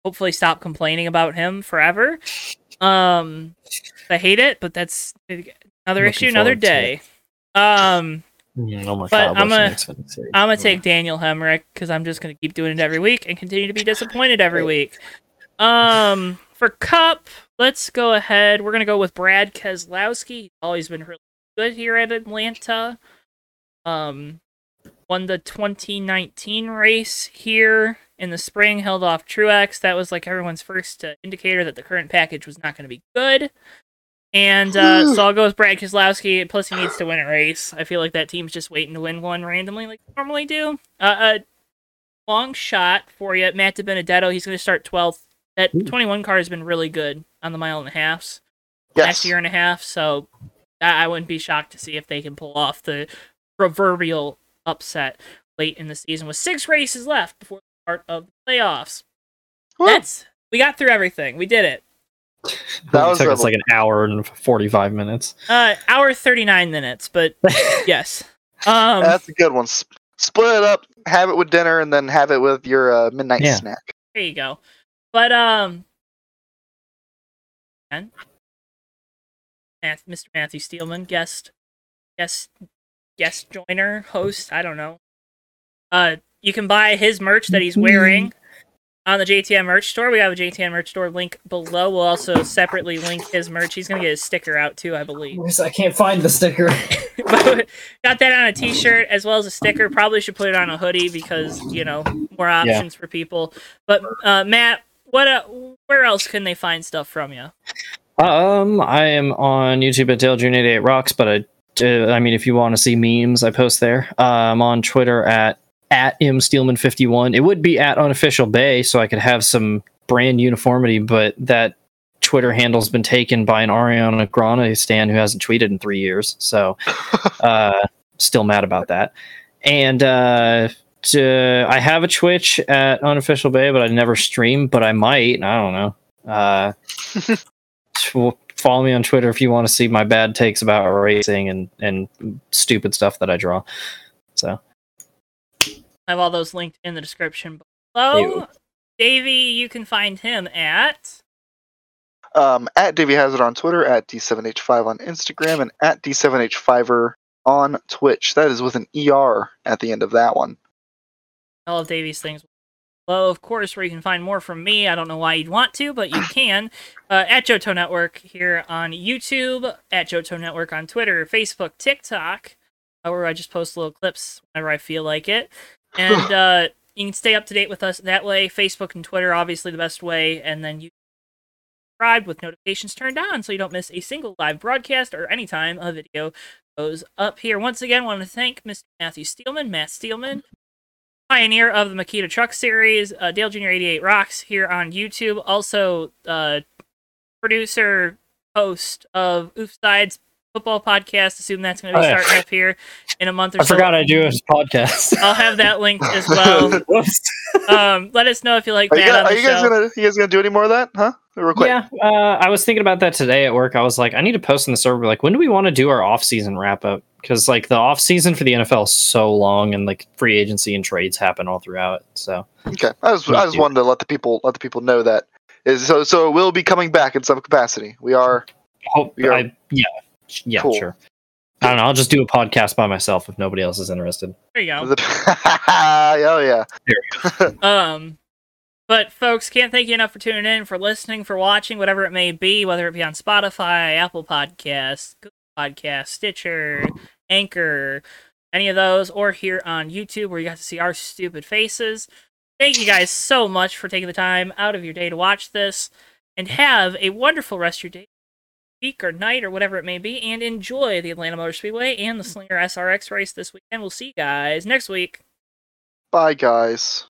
hopefully stop complaining about him forever. Um, I hate it, but that's another Looking issue, another day. Um, Mm, Oh my But god! I'm watching a- the Xfinity series. I'm gonna take Daniel Hemric because I'm just gonna keep doing it every week and continue to be disappointed every week. Um, for Cup, let's go ahead. We're gonna go with Brad Keselowski. He's always been really good here at Atlanta. Um, won the 2019 race here in the spring, held off Truex. That was like everyone's first uh, indicator that the current package was not going to be good. And uh, *gasps* so I'll go with Brad Keselowski. Plus, he needs to win a race. I feel like that team's just waiting to win one randomly, like they normally do. Uh, a long shot for you, Matt DiBenedetto. He's going to start 12th. That Ooh. 21 car has been really good on the mile and a halfs last year and a half. So I, I wouldn't be shocked to see if they can pull off the proverbial upset late in the season with six races left before the start of the playoffs. Woo. That's we got through everything. We did it. That was took a- us like an hour and forty-five minutes. Uh, hour 39 minutes, but *laughs* yes. Um, That's a good one. S- Split it up, have it with dinner, and then have it with your uh, midnight Yeah. snack. there you go. But um, and Mr. Matthew Steelman, guest, guest, guest joiner, host. I don't know. Uh, you can buy his merch that he's wearing on the JTN merch store. We have a JTN merch store link below. We'll also separately link his merch. He's gonna get his sticker out too, I believe. *laughs* I can't find the sticker. Got that on a t-shirt as well as a sticker. Probably should put it on a hoodie because you know more options for people. But uh, Matt, what? Uh, where else can they find stuff from you? Um, I am on YouTube at Dale Jr. 88 Rocks, but I, uh, I mean, if you want to see memes, I post there. Uh, I'm on Twitter at at M Steelman 51. It would be at unofficial bay, so I could have some brand uniformity, but that Twitter handle's been taken by an Ariana Grande stan who hasn't tweeted in three years. So, *laughs* uh, still mad about that. And uh, to, I have a Twitch at unofficial bay, but I never stream, but I might. I don't know. Uh, *laughs* tw- follow me on Twitter if you want to see my bad takes about racing and and stupid stuff that I draw. So I have all those linked in the description below. Ew. Davey, you can find him at. Um, at Davey Hazard on Twitter, at D7H5 on Instagram, and at D7H5er on Twitch. That is with an ER at the end of that one. all of Davey's things below, of course, where you can find more from me. I don't know why you'd want to, but you *clears throat* can. Uh, at Johto Network here on YouTube, at Johto Network on Twitter, Facebook, TikTok, where I just post little clips whenever I feel like it. And *laughs* uh, you can stay up to date with us that way. Facebook and Twitter, obviously, the best way. And then you subscribe with notifications turned on so you don't miss a single live broadcast or any time a video goes up here. Once again, want to thank Mr. Matthew Steelman, Matt Steelman, pioneer of the Makita Truck Series, uh, Dale Jr. 88 Rocks here on YouTube. Also, uh, producer, host of Oof Sides football podcast. Assume that's going to be Oh, yeah. starting up here in a month or I so. I forgot I do a podcast. I'll have that linked as well. *laughs* Um, let us know if you like Are you, Matt guys, on are the you guys gonna you guys gonna do any more of that? Huh? Real quick. Yeah, uh, I was thinking about that today at work. I was like, I need to post in the server. Like, when do we want to do our off-season wrap-up? Because like the off-season for the NFL is so long, and like free agency and trades happen all throughout. So Okay. I just I just too. wanted to let the people let the people know that is so so it will be coming back in some capacity. We are hope Yeah. I yeah yeah Cool. sure. I don't know. I'll just do a podcast by myself if nobody else is interested. There you go. *laughs* oh yeah. *laughs* Um, but folks, can't thank you enough for tuning in, for listening, for watching, whatever it may be, whether it be on Spotify, Apple Podcasts, Google Podcasts, Stitcher, Anchor, any of those, or here on YouTube where you got to see our stupid faces. Thank you guys so much for taking the time out of your day to watch this, and have a wonderful rest of your day, week, or night, or whatever it may be, and enjoy the Atlanta Motor Speedway and the Slinger SRX race this weekend. We'll see you guys next week. Bye guys.